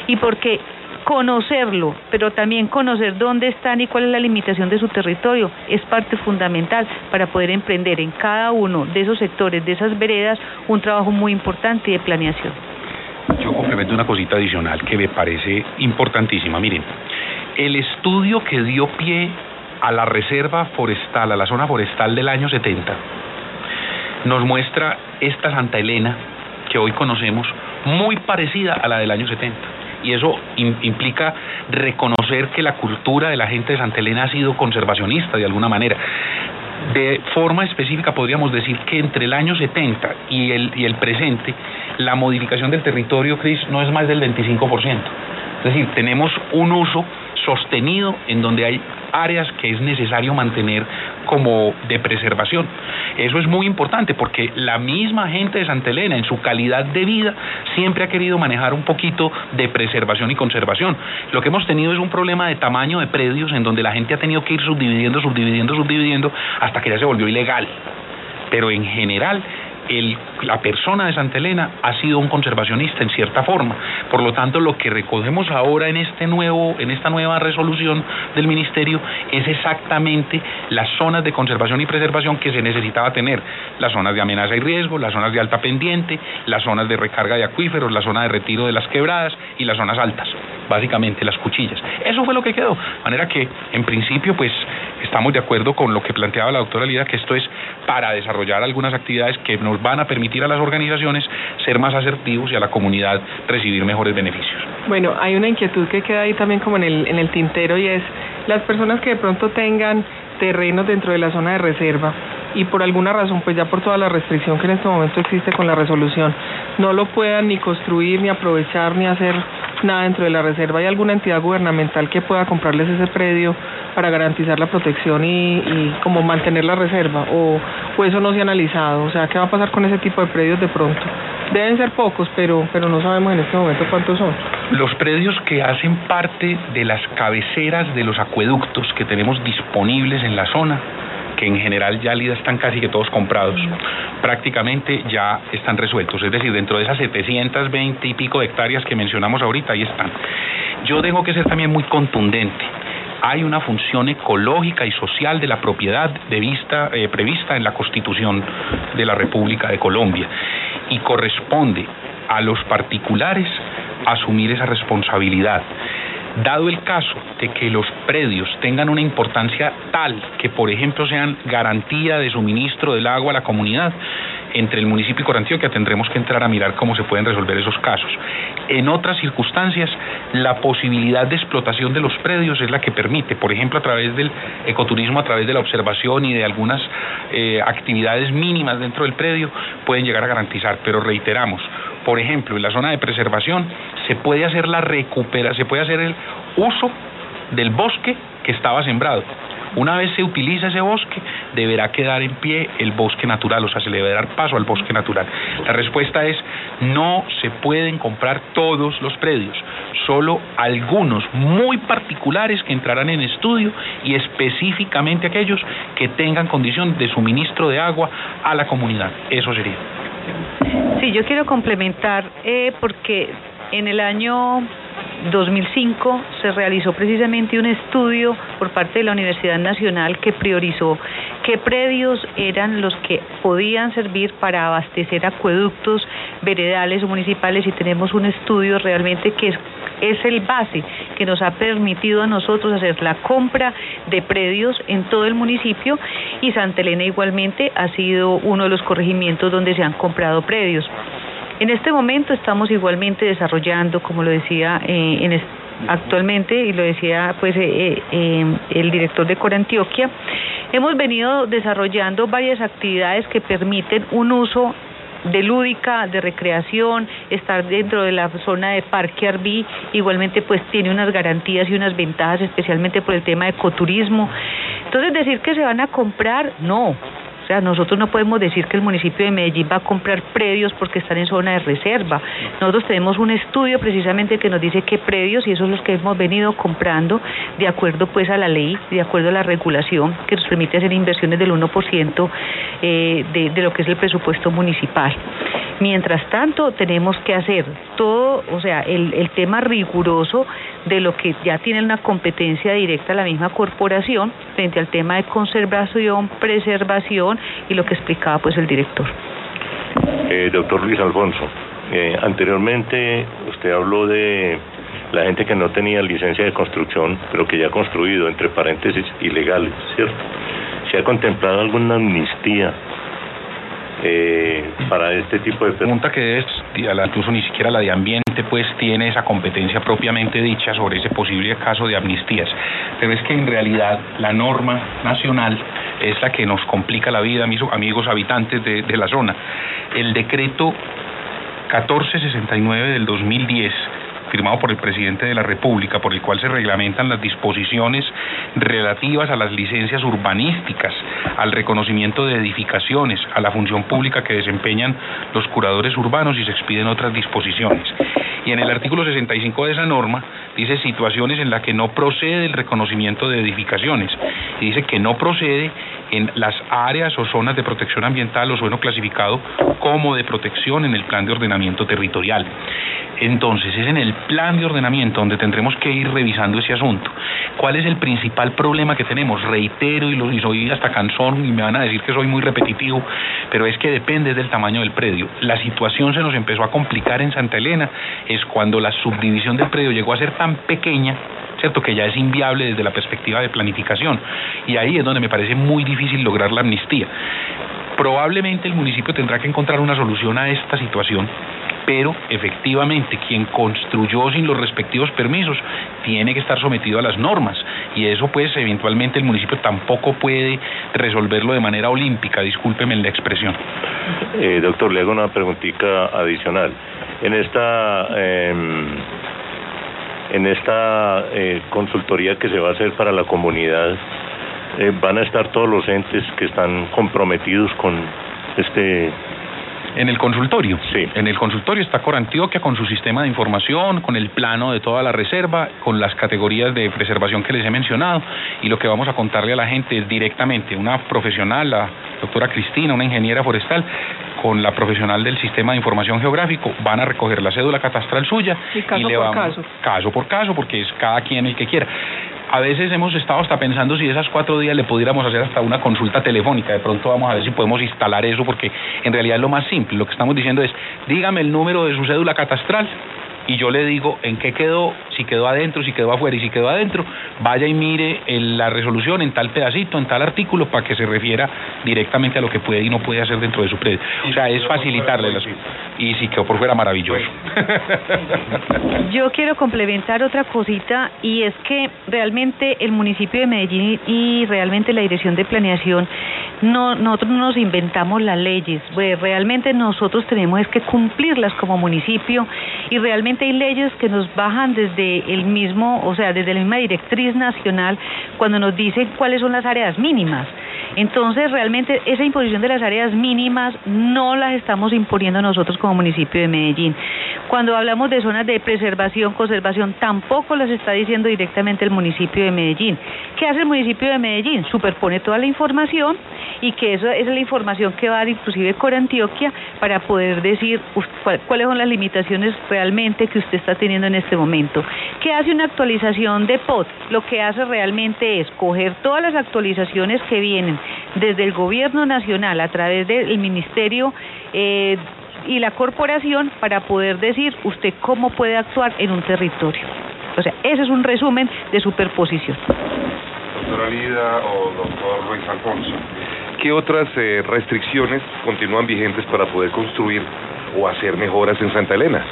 y porque conocerlo, pero también conocer dónde están y cuál es la limitación de su territorio es parte fundamental para poder emprender en cada uno de esos sectores, de esas veredas, un trabajo muy importante de planeación. Yo complemento una cosita adicional que me parece importantísima. Miren, el estudio que dio pie a la reserva forestal, a la zona forestal del año 70, nos muestra esta Santa Elena que hoy conocemos muy parecida a la del año 70 y eso implica reconocer que la cultura de la gente de Santa Elena ha sido conservacionista de alguna manera. De forma específica podríamos decir que entre el año 70 y el, y el presente la modificación del territorio, Cris, no es más del 25%. Es decir, tenemos un uso sostenido en donde hay áreas que es necesario mantener como de preservación. Eso es muy importante porque la misma gente de Santa Elena, en su calidad de vida, siempre ha querido manejar un poquito de preservación y conservación. Lo que hemos tenido es un problema de tamaño de predios en donde la gente ha tenido que ir subdividiendo, subdividiendo, subdividiendo, hasta que ya se volvió ilegal. Pero en general la persona de Santa Elena ha sido un conservacionista en cierta forma. Por lo tanto, lo que recogemos ahora en este nuevo, en esta nueva resolución del ministerio es exactamente las zonas de conservación y preservación que se necesitaba tener, las zonas de amenaza y riesgo, las zonas de alta pendiente, las zonas de recarga de acuíferos, la zona de retiro de las quebradas y las zonas altas, básicamente las cuchillas. Eso fue lo que quedó. De manera que, en principio, pues estamos de acuerdo con lo que planteaba la doctora Lida, que esto es para desarrollar algunas actividades que van a permitir a las organizaciones ser más asertivos y a la comunidad recibir mejores beneficios. Bueno, hay una inquietud que queda ahí también como en el, en el tintero y es las personas que de pronto tengan terrenos dentro de la zona de reserva y por alguna razón, pues ya por toda la restricción que en este momento existe con la resolución, no lo puedan ni construir, ni aprovechar, ni hacer nada dentro de la reserva. ¿Hay alguna entidad gubernamental que pueda comprarles ese predio para garantizar la protección y, y como mantener la reserva? ¿O, ¿O eso no se ha analizado? O sea, ¿qué va a pasar con ese tipo de predios de pronto? Deben ser pocos, pero, pero no sabemos en este momento cuántos son. Los predios que hacen parte de las cabeceras de los acueductos que tenemos disponibles en la zona, que en general ya están casi que todos comprados, prácticamente ya están resueltos. Es decir, dentro de esas 720 y pico de hectáreas que mencionamos ahorita, ahí están. Yo tengo que ser también muy contundente. Hay una función ecológica y social de la propiedad de vista, eh, prevista en la Constitución de la República de Colombia y corresponde a los particulares asumir esa responsabilidad. Dado el caso de que los predios tengan una importancia tal que, por ejemplo, sean garantía de suministro del agua a la comunidad, entre el municipio y Corantioquia tendremos que entrar a mirar cómo se pueden resolver esos casos. En otras circunstancias, la posibilidad de explotación de los predios es la que permite, por ejemplo, a través del ecoturismo, a través de la observación y de algunas eh, actividades mínimas dentro del predio, pueden llegar a garantizar. Pero reiteramos, por ejemplo, en la zona de preservación se puede hacer la recupera, se puede hacer el uso del bosque que estaba sembrado. Una vez se utiliza ese bosque, deberá quedar en pie el bosque natural, o sea, se le debe dar paso al bosque natural. La respuesta es, no se pueden comprar todos los predios, solo algunos muy particulares que entrarán en estudio y específicamente aquellos que tengan condición de suministro de agua a la comunidad. Eso sería. Sí, yo quiero complementar eh, porque en el año 2005 se realizó precisamente un estudio por parte de la Universidad Nacional que priorizó qué predios eran los que podían servir para abastecer acueductos veredales o municipales y tenemos un estudio realmente que es, es el base que nos ha permitido a nosotros hacer la compra de predios en todo el municipio y Santa Elena igualmente ha sido uno de los corregimientos donde se han comprado predios. En este momento estamos igualmente desarrollando, como lo decía eh, en actualmente y lo decía pues eh, eh, el director de Corantioquia, hemos venido desarrollando varias actividades que permiten un uso de lúdica, de recreación, estar dentro de la zona de Parque Arbí, igualmente pues tiene unas garantías y unas ventajas, especialmente por el tema de ecoturismo. Entonces decir que se van a comprar, no. O sea, nosotros no podemos decir que el municipio de Medellín va a comprar predios porque están en zona de reserva. Nosotros tenemos un estudio precisamente que nos dice qué predios y esos son los que hemos venido comprando de acuerdo pues a la ley, de acuerdo a la regulación que nos permite hacer inversiones del 1% eh, de, lo que es el presupuesto municipal. Mientras tanto, tenemos que hacer todo, o sea, el tema riguroso de lo que ya tiene una competencia directa la misma corporación frente al tema de conservación, preservación y lo que explicaba pues el director. Eh, doctor Luis Alfonso, eh, anteriormente usted habló de la gente que no tenía licencia de construcción, pero que ya ha construido, entre paréntesis, ilegales, ¿cierto? ¿Se ha contemplado alguna amnistía eh, para este tipo de pregunta que es incluso ni siquiera la de ambiente pues tiene esa competencia propiamente dicha sobre ese posible caso de amnistías. Pero es que en realidad la norma nacional es la que nos complica la vida mis amigos habitantes de, de la zona. El decreto 1469 del 2010 firmado por el presidente de la República, por el cual se reglamentan las disposiciones relativas a las licencias urbanísticas, al reconocimiento de edificaciones, a la función pública que desempeñan los curadores urbanos y se expiden otras disposiciones. Y en el artículo 65 de esa norma dice situaciones en las que no procede el reconocimiento de edificaciones. Y dice que no procede en las áreas o zonas de protección ambiental o suelo clasificado como de protección en el plan de ordenamiento territorial. Entonces es en el plan de ordenamiento donde tendremos que ir revisando ese asunto. ¿Cuál es el principal problema que tenemos? Reitero y, lo, y soy hasta cansón y me van a decir que soy muy repetitivo, pero es que depende del tamaño del predio. La situación se nos empezó a complicar en Santa Elena, es cuando la subdivisión del predio llegó a ser tan pequeña ¿cierto? Que ya es inviable desde la perspectiva de planificación. Y ahí es donde me parece muy difícil lograr la amnistía. Probablemente el municipio tendrá que encontrar una solución a esta situación pero efectivamente quien construyó sin los respectivos permisos tiene que estar sometido a las normas y eso pues eventualmente el municipio tampoco puede resolverlo de manera olímpica, discúlpeme la expresión. Eh, doctor, le hago una preguntita adicional. En esta... Eh, en esta eh, consultoría que se va a hacer para la comunidad, eh, van a estar todos los entes que están comprometidos con este en el consultorio. Sí. En el consultorio está Corantioquia con su sistema de información, con el plano de toda la reserva, con las categorías de preservación que les he mencionado y lo que vamos a contarle a la gente es directamente una profesional, la doctora Cristina, una ingeniera forestal, con la profesional del sistema de información geográfico, van a recoger la cédula catastral suya y, caso le por vamos caso. caso por caso porque es cada quien el que quiera. A veces hemos estado hasta pensando si esas cuatro días le pudiéramos hacer hasta una consulta telefónica. De pronto vamos a ver si podemos instalar eso, porque en realidad es lo más simple. Lo que estamos diciendo es, dígame el número de su cédula catastral y yo le digo en qué quedó, si quedó adentro, si quedó afuera y si quedó adentro, vaya y mire la resolución en tal pedacito, en tal artículo, para que se refiera directamente a lo que puede y no puede hacer dentro de su predio. O sea, es facilitarle las Y si quedó por fuera, maravilloso. Yo quiero complementar otra cosita y es que realmente el municipio de Medellín y realmente la dirección de planeación no nosotros no nos inventamos las leyes, pues realmente nosotros tenemos que cumplirlas como municipio y realmente hay leyes que nos bajan desde el mismo, o sea, desde la misma directriz nacional cuando nos dicen cuáles son las áreas mínimas. Entonces, realmente esa imposición de las áreas mínimas no las estamos imponiendo nosotros como municipio de Medellín. Cuando hablamos de zonas de preservación, conservación, tampoco las está diciendo directamente el municipio de Medellín. ¿Qué hace el municipio de Medellín? Superpone toda la información y que eso es la información que va a dar inclusive con Antioquia para poder decir cuáles son las limitaciones realmente que usted está teniendo en este momento. ¿Qué hace una actualización de POT? Lo que hace realmente es coger todas las actualizaciones que vienen desde el gobierno nacional a través del ministerio eh, y la corporación para poder decir usted cómo puede actuar en un territorio. O sea, ese es un resumen de superposición. Doctora Lida o doctor Luis Alfonso, ¿qué otras eh, restricciones continúan vigentes para poder construir o hacer mejoras en Santa Elena?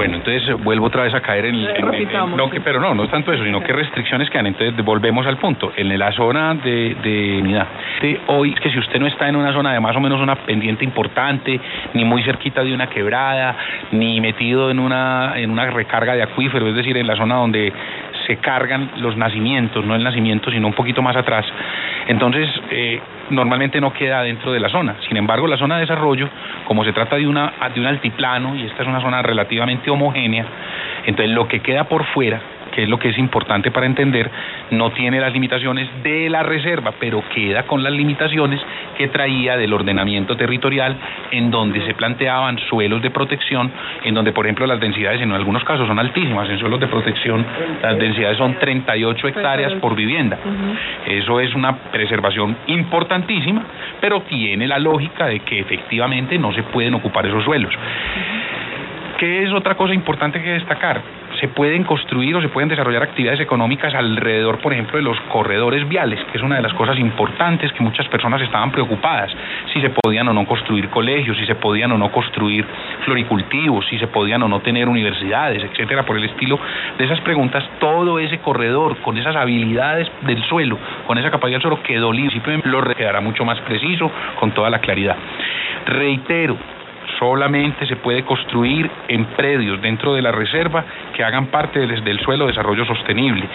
Bueno, entonces eh, vuelvo otra vez a caer en, en- en- no, que, pero no, no es tanto eso, sino que restricciones quedan. Entonces volvemos al punto. En la zona de, de unidad, de hoy que si usted no está en una zona de más o menos una pendiente importante, ni muy cerquita de una quebrada, ni metido en una en una recarga de acuífero, es decir, en la zona donde se cargan los nacimientos, no el nacimiento, sino un poquito más atrás. Entonces, eh, normalmente no queda dentro de la zona. Sin embargo, la zona de desarrollo, como se trata de, una, de un altiplano y esta es una zona relativamente homogénea, entonces lo que queda por fuera que es lo que es importante para entender, no tiene las limitaciones de la reserva, pero queda con las limitaciones que traía del ordenamiento territorial, en donde se planteaban suelos de protección, en donde, por ejemplo, las densidades en algunos casos son altísimas. En suelos de protección, las densidades son 38 hectáreas por vivienda. Eso es una preservación importantísima, pero tiene la lógica de que efectivamente no se pueden ocupar esos suelos. ¿Qué es otra cosa importante que destacar? Se pueden construir o se pueden desarrollar actividades económicas alrededor, por ejemplo, de los corredores viales, que es una de las cosas importantes que muchas personas estaban preocupadas, si se podían o no construir colegios, si se podían o no construir floricultivos, si se podían o no tener universidades, etcétera, por el estilo de esas preguntas, todo ese corredor con esas habilidades del suelo, con esa capacidad del suelo quedó libre, lo quedará mucho más preciso, con toda la claridad. Reitero, solamente se puede construir en predios dentro de la reserva que hagan parte del, suelo de desarrollo sostenible.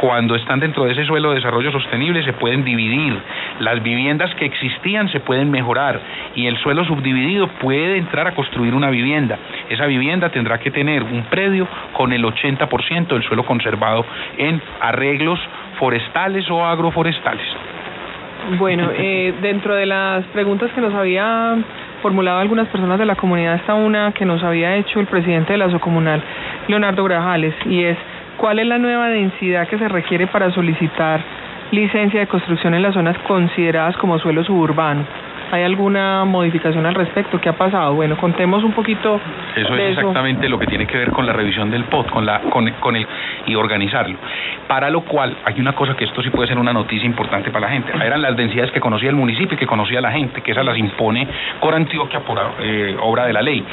Cuando están dentro de ese suelo de desarrollo sostenible se pueden dividir. Las viviendas que existían se pueden mejorar y el suelo subdividido puede entrar a construir una vivienda. Esa vivienda tendrá que tener un predio con el 80% del suelo conservado en arreglos forestales o agroforestales. Bueno, eh, dentro de las preguntas que nos había formulado algunas personas de la comunidad está una que nos había hecho el presidente de la Socomunal, Leonardo Grajales, y es cuál es la nueva densidad que se requiere para solicitar licencia de construcción en las zonas consideradas como suelo suburbano. ¿Hay alguna modificación al respecto? ¿Qué ha pasado? Bueno, contemos un poquito. Eso es exactamente lo que tiene que ver con la revisión del POT, con la, con, con el y organizarlo. Para lo cual hay una cosa que esto sí puede ser una noticia importante para la gente. Eran las densidades que conocía el municipio y que conocía la gente, que esas las impone por Antioquia por eh, obra de la ley.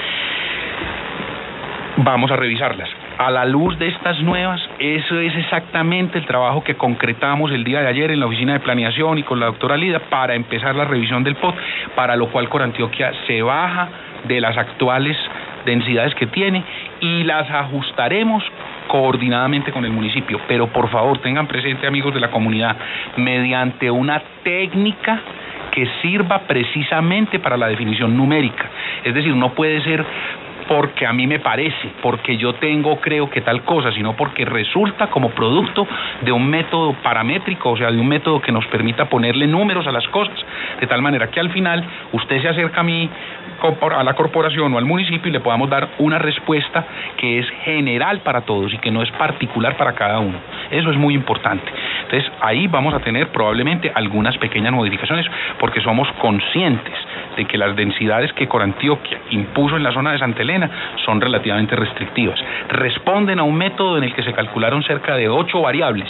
Vamos a revisarlas a la luz de estas nuevas, eso es exactamente el trabajo que concretamos el día de ayer en la oficina de planeación y con la doctora Lida para empezar la revisión del POT, para lo cual Corantioquia se baja de las actuales densidades que tiene y las ajustaremos coordinadamente con el municipio. Pero por favor tengan presente amigos de la comunidad, mediante una técnica que sirva precisamente para la definición numérica. Es decir, no puede ser porque a mí me parece, porque yo tengo, creo que tal cosa, sino porque resulta como producto de un método paramétrico, o sea, de un método que nos permita ponerle números a las cosas, de tal manera que al final usted se acerca a mí, a la corporación o al municipio y le podamos dar una respuesta que es general para todos y que no es particular para cada uno. Eso es muy importante. Entonces ahí vamos a tener probablemente algunas pequeñas modificaciones porque somos conscientes de que las densidades que Corantioquia impuso en la zona de Santa Son relativamente restrictivas. Responden a un método en el que se calcularon cerca de ocho variables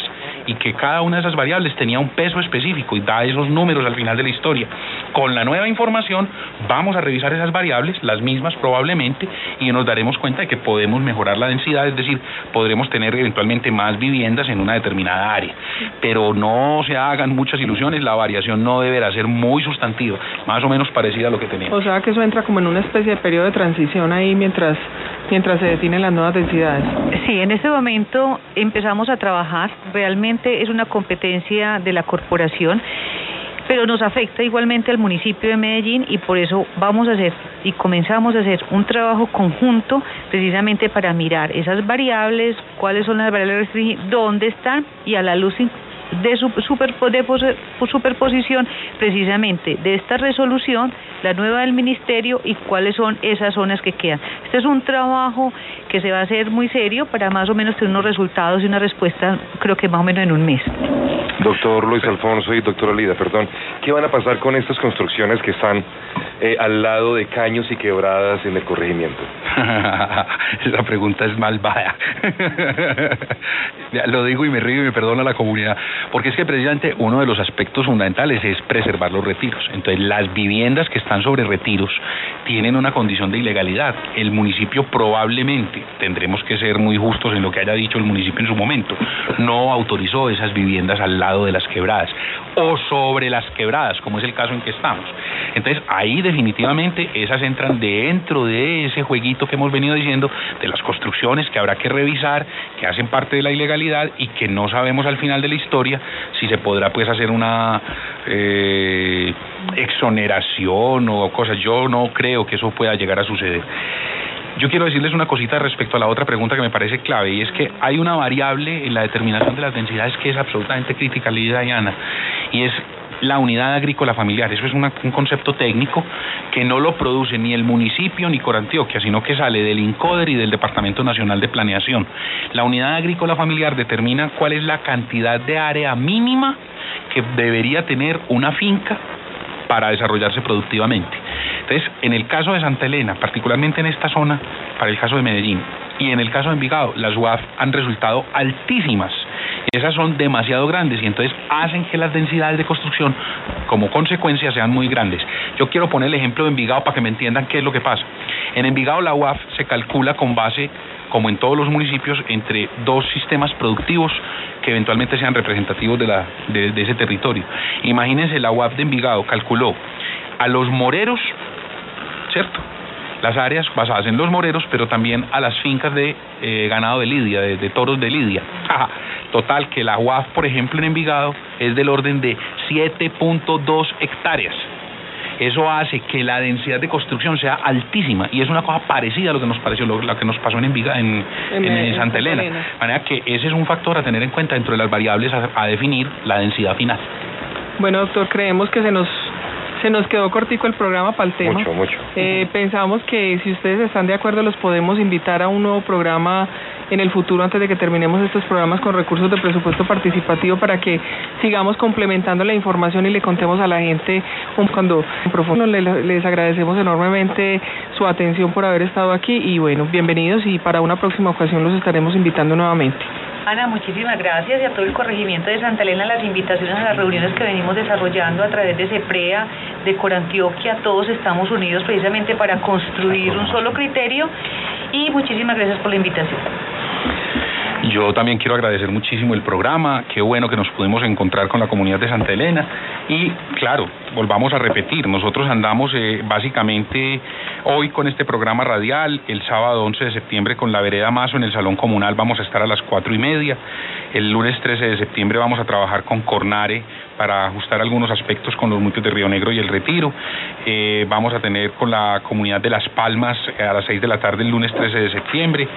y que cada una de esas variables tenía un peso específico y da esos números al final de la historia. Con la nueva información vamos a revisar esas variables, las mismas probablemente, y nos daremos cuenta de que podemos mejorar la densidad, es decir, podremos tener eventualmente más viviendas en una determinada área. Pero no se hagan muchas ilusiones, la variación no deberá ser muy sustantiva, más o menos parecida a lo que teníamos. O sea que eso entra como en una especie de periodo de transición ahí mientras mientras se definen las nuevas densidades. Sí, en este momento empezamos a trabajar, realmente es una competencia de la corporación pero nos afecta igualmente al municipio de Medellín y por eso vamos a hacer y comenzamos a hacer un trabajo conjunto precisamente para mirar esas variables, cuáles son las variables dónde están y a la luz de, su, super, de superposición precisamente de esta resolución, la nueva del ministerio y cuáles son esas zonas que quedan. Este es un trabajo que se va a hacer muy serio para más o menos tener unos resultados y una respuesta creo que más o menos en un mes. Doctor Luis Alfonso y doctora Lida, perdón, ¿qué van a pasar con estas construcciones que están eh, al lado de caños y quebradas en el corregimiento? Esa pregunta es malvada. Lo digo y me río y me perdona la comunidad, porque es que precisamente uno de los aspectos fundamentales es preservar los retiros. Entonces, las viviendas que están sobre retiros tienen una condición de ilegalidad. El municipio probablemente, tendremos que ser muy justos en lo que haya dicho el municipio en su momento, no autorizó esas viviendas al lado de las quebradas o sobre las quebradas, como es el caso en que estamos. Entonces ahí definitivamente esas entran dentro de ese jueguito que hemos venido diciendo de las construcciones que habrá que revisar, que hacen parte de la ilegalidad y que no sabemos al final de la historia si se podrá pues hacer una eh, exoneración o cosas. Yo no creo que eso pueda llegar a suceder. Yo quiero decirles una cosita respecto a la otra pregunta que me parece clave y es que hay una variable en la determinación de las densidades que es absolutamente crítica, Lidia Diana, y es la unidad agrícola familiar. Eso es un concepto técnico que no lo produce ni el municipio ni Corantioquia, sino que sale del INCODER y del Departamento Nacional de Planeación. La unidad agrícola familiar determina cuál es la cantidad de área mínima que debería tener una finca para desarrollarse productivamente. Entonces, en el caso de Santa Elena, particularmente en esta zona, para el caso de Medellín, y en el caso de Envigado, las UAF han resultado altísimas. Esas son demasiado grandes y entonces hacen que las densidades de construcción como consecuencia sean muy grandes. Yo quiero poner el ejemplo de Envigado para que me entiendan qué es lo que pasa. En Envigado la UAF se calcula con base, como en todos los municipios, entre dos sistemas productivos que eventualmente sean representativos de, la, de, ese territorio. Imagínense, la UAF de Envigado calculó a los moreros ¿cierto? Las áreas basadas en los moreros, pero también a las fincas de eh, ganado de Lidia, de, toros de Lidia. Total, que la UAF, por ejemplo, en Envigado es del orden de 7.2 hectáreas. Eso hace que la densidad de construcción sea altísima y es una cosa parecida a lo que nos pareció, lo, que nos pasó en Envigado, en, Santa Elena. De manera que ese es un factor a tener en cuenta dentro de las variables a definir la densidad final. Bueno, doctor, creemos que se nos se nos quedó cortico el programa para el tema. Mucho, mucho. Eh, pensamos que si ustedes están de acuerdo los podemos invitar a un nuevo programa en el futuro antes de que terminemos estos programas con recursos de presupuesto participativo para que sigamos complementando la información y le contemos a la gente un cuando profundo. Les agradecemos enormemente su atención por haber estado aquí y bueno, bienvenidos y para una próxima ocasión los estaremos invitando nuevamente. Ana, muchísimas gracias y a todo el corregimiento de Santa Elena las invitaciones a las reuniones que venimos desarrollando a través de CEPREA, de Corantioquia, todos estamos unidos precisamente para construir un solo criterio y muchísimas gracias por la invitación. Yo también quiero agradecer muchísimo el programa, qué bueno que nos pudimos encontrar con la comunidad de Santa Elena. Y claro, volvamos a repetir, nosotros andamos eh, básicamente hoy con este programa radial, el sábado 11 de septiembre con la vereda Mazo en el Salón Comunal vamos a estar a las cuatro y media, el lunes 13 de septiembre vamos a trabajar con Cornare para ajustar algunos aspectos con los municipios de Río Negro y el Retiro, eh, vamos a tener con la comunidad de Las Palmas a las 6 de la tarde el lunes 13 de septiembre,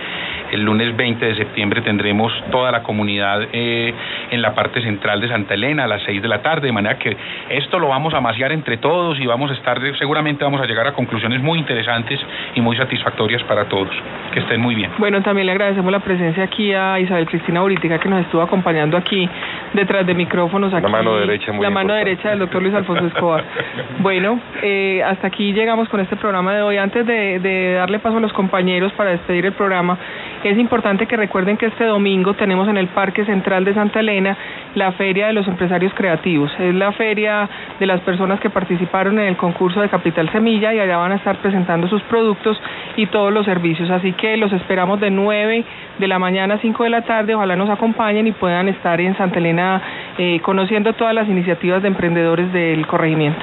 el lunes 20 de septiembre tendremos toda la comunidad eh, en la parte central de Santa Elena a las 6 de la tarde, de manera que esto lo vamos a maciar entre todos y vamos a estar, seguramente vamos a llegar a conclusiones muy interesantes y muy satisfactorias para todos. Que estén muy bien. Bueno, también le agradecemos la presencia aquí a Isabel Cristina Buritica que nos estuvo acompañando aquí detrás de micrófonos. Aquí, la mano derecha, La mano derecha del doctor Luis Alfonso Escobar. bueno, eh, hasta aquí llegamos con este programa de hoy. Antes de, de darle paso a los compañeros para despedir el programa, es importante que recuerden que este domingo tenemos en el Parque Central de Santa Elena la Feria de los Empresarios Creativos. Es la feria de las personas que participaron en el concurso de Capital Semilla y allá van a estar presentando sus productos y todos los servicios. Así que los esperamos de 9 de la mañana a 5 de la tarde. Ojalá nos acompañen y puedan estar en Santa Elena eh, conociendo todas las iniciativas de emprendedores del corregimiento.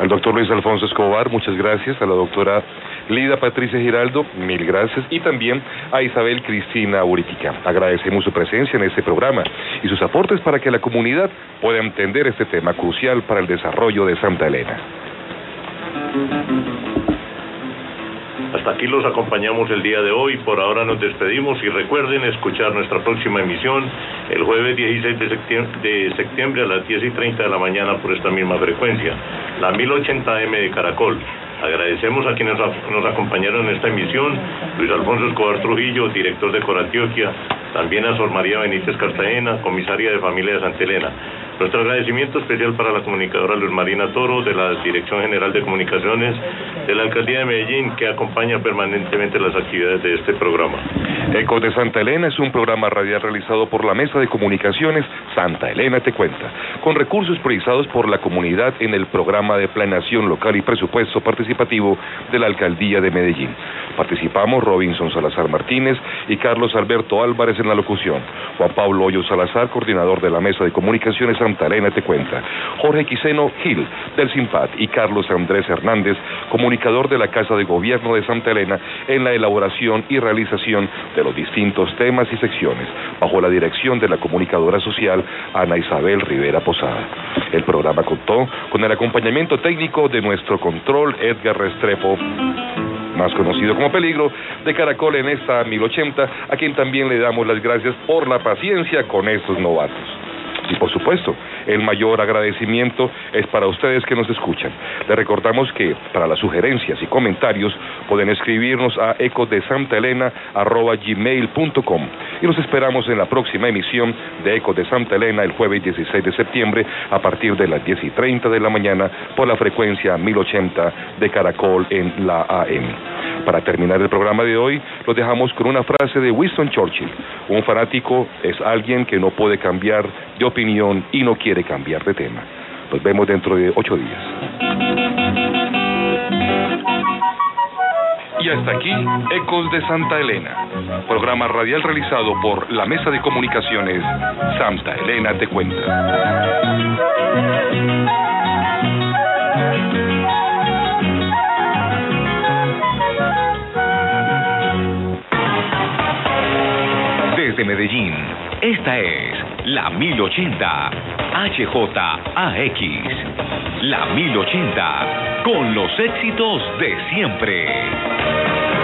Al doctor Luis Alfonso Escobar, muchas gracias. A la doctora Lida Patricia Giraldo, mil gracias. Y también a Isabel Cristina Uritica. Agradecemos su presencia en este programa y sus aportes para que la comunidad pueda entender este tema crucial para el desarrollo de Santa Elena. Hasta aquí los acompañamos el día de hoy. Por ahora nos despedimos y recuerden escuchar nuestra próxima emisión el jueves 16 de septiembre, de septiembre a las 10 y 30 de la mañana por esta misma frecuencia, la 1080M de Caracol. Agradecemos a quienes nos acompañaron en esta emisión, Luis Alfonso Escobar Trujillo, director de Corantioquia, también a Sor María Benítez Cartagena, comisaria de familia de Santa Elena. Nuestro agradecimiento especial para la comunicadora Luz Marina Toro de la Dirección General de Comunicaciones de la Alcaldía de Medellín que acompaña permanentemente las actividades de este programa. Ecos de Santa Elena es un programa radial realizado por la Mesa de Comunicaciones Santa Elena Te Cuenta, con recursos priorizados por la comunidad en el programa de planeación local y presupuesto participativo de la Alcaldía de Medellín. Participamos Robinson Salazar Martínez y Carlos Alberto Álvarez en la locución. Juan Pablo Hoyo Salazar, coordinador de la Mesa de Comunicaciones Santa Elena Te Cuenta. Jorge Quiseno Gil, del SIMPAT, y Carlos Andrés Hernández, comunicador de la Casa de Gobierno de Santa Elena, en la elaboración y realización de los distintos temas y secciones, bajo la dirección de la comunicadora social Ana Isabel Rivera Posada. El programa contó con el acompañamiento técnico de nuestro control Edgar Restrepo más conocido como Peligro, de Caracol en esta 1080, a quien también le damos las gracias por la paciencia con estos novatos. Y por supuesto, el mayor agradecimiento es para ustedes que nos escuchan. Les recordamos que para las sugerencias y comentarios pueden escribirnos a ecodesantaelena.gmail.com y los esperamos en la próxima emisión de Eco de Santa Elena el jueves 16 de septiembre a partir de las 10 y 30 de la mañana por la frecuencia 1080 de Caracol en la AM. Para terminar el programa de hoy, lo dejamos con una frase de Winston Churchill. Un fanático es alguien que no puede cambiar de opinión y no quiere cambiar de tema. Nos vemos dentro de ocho días. Y hasta aquí, Ecos de Santa Elena, programa radial realizado por la Mesa de Comunicaciones Santa Elena Te Cuenta. Desde Medellín, esta es la 1080 HJAX. La 1080 con los éxitos de siempre.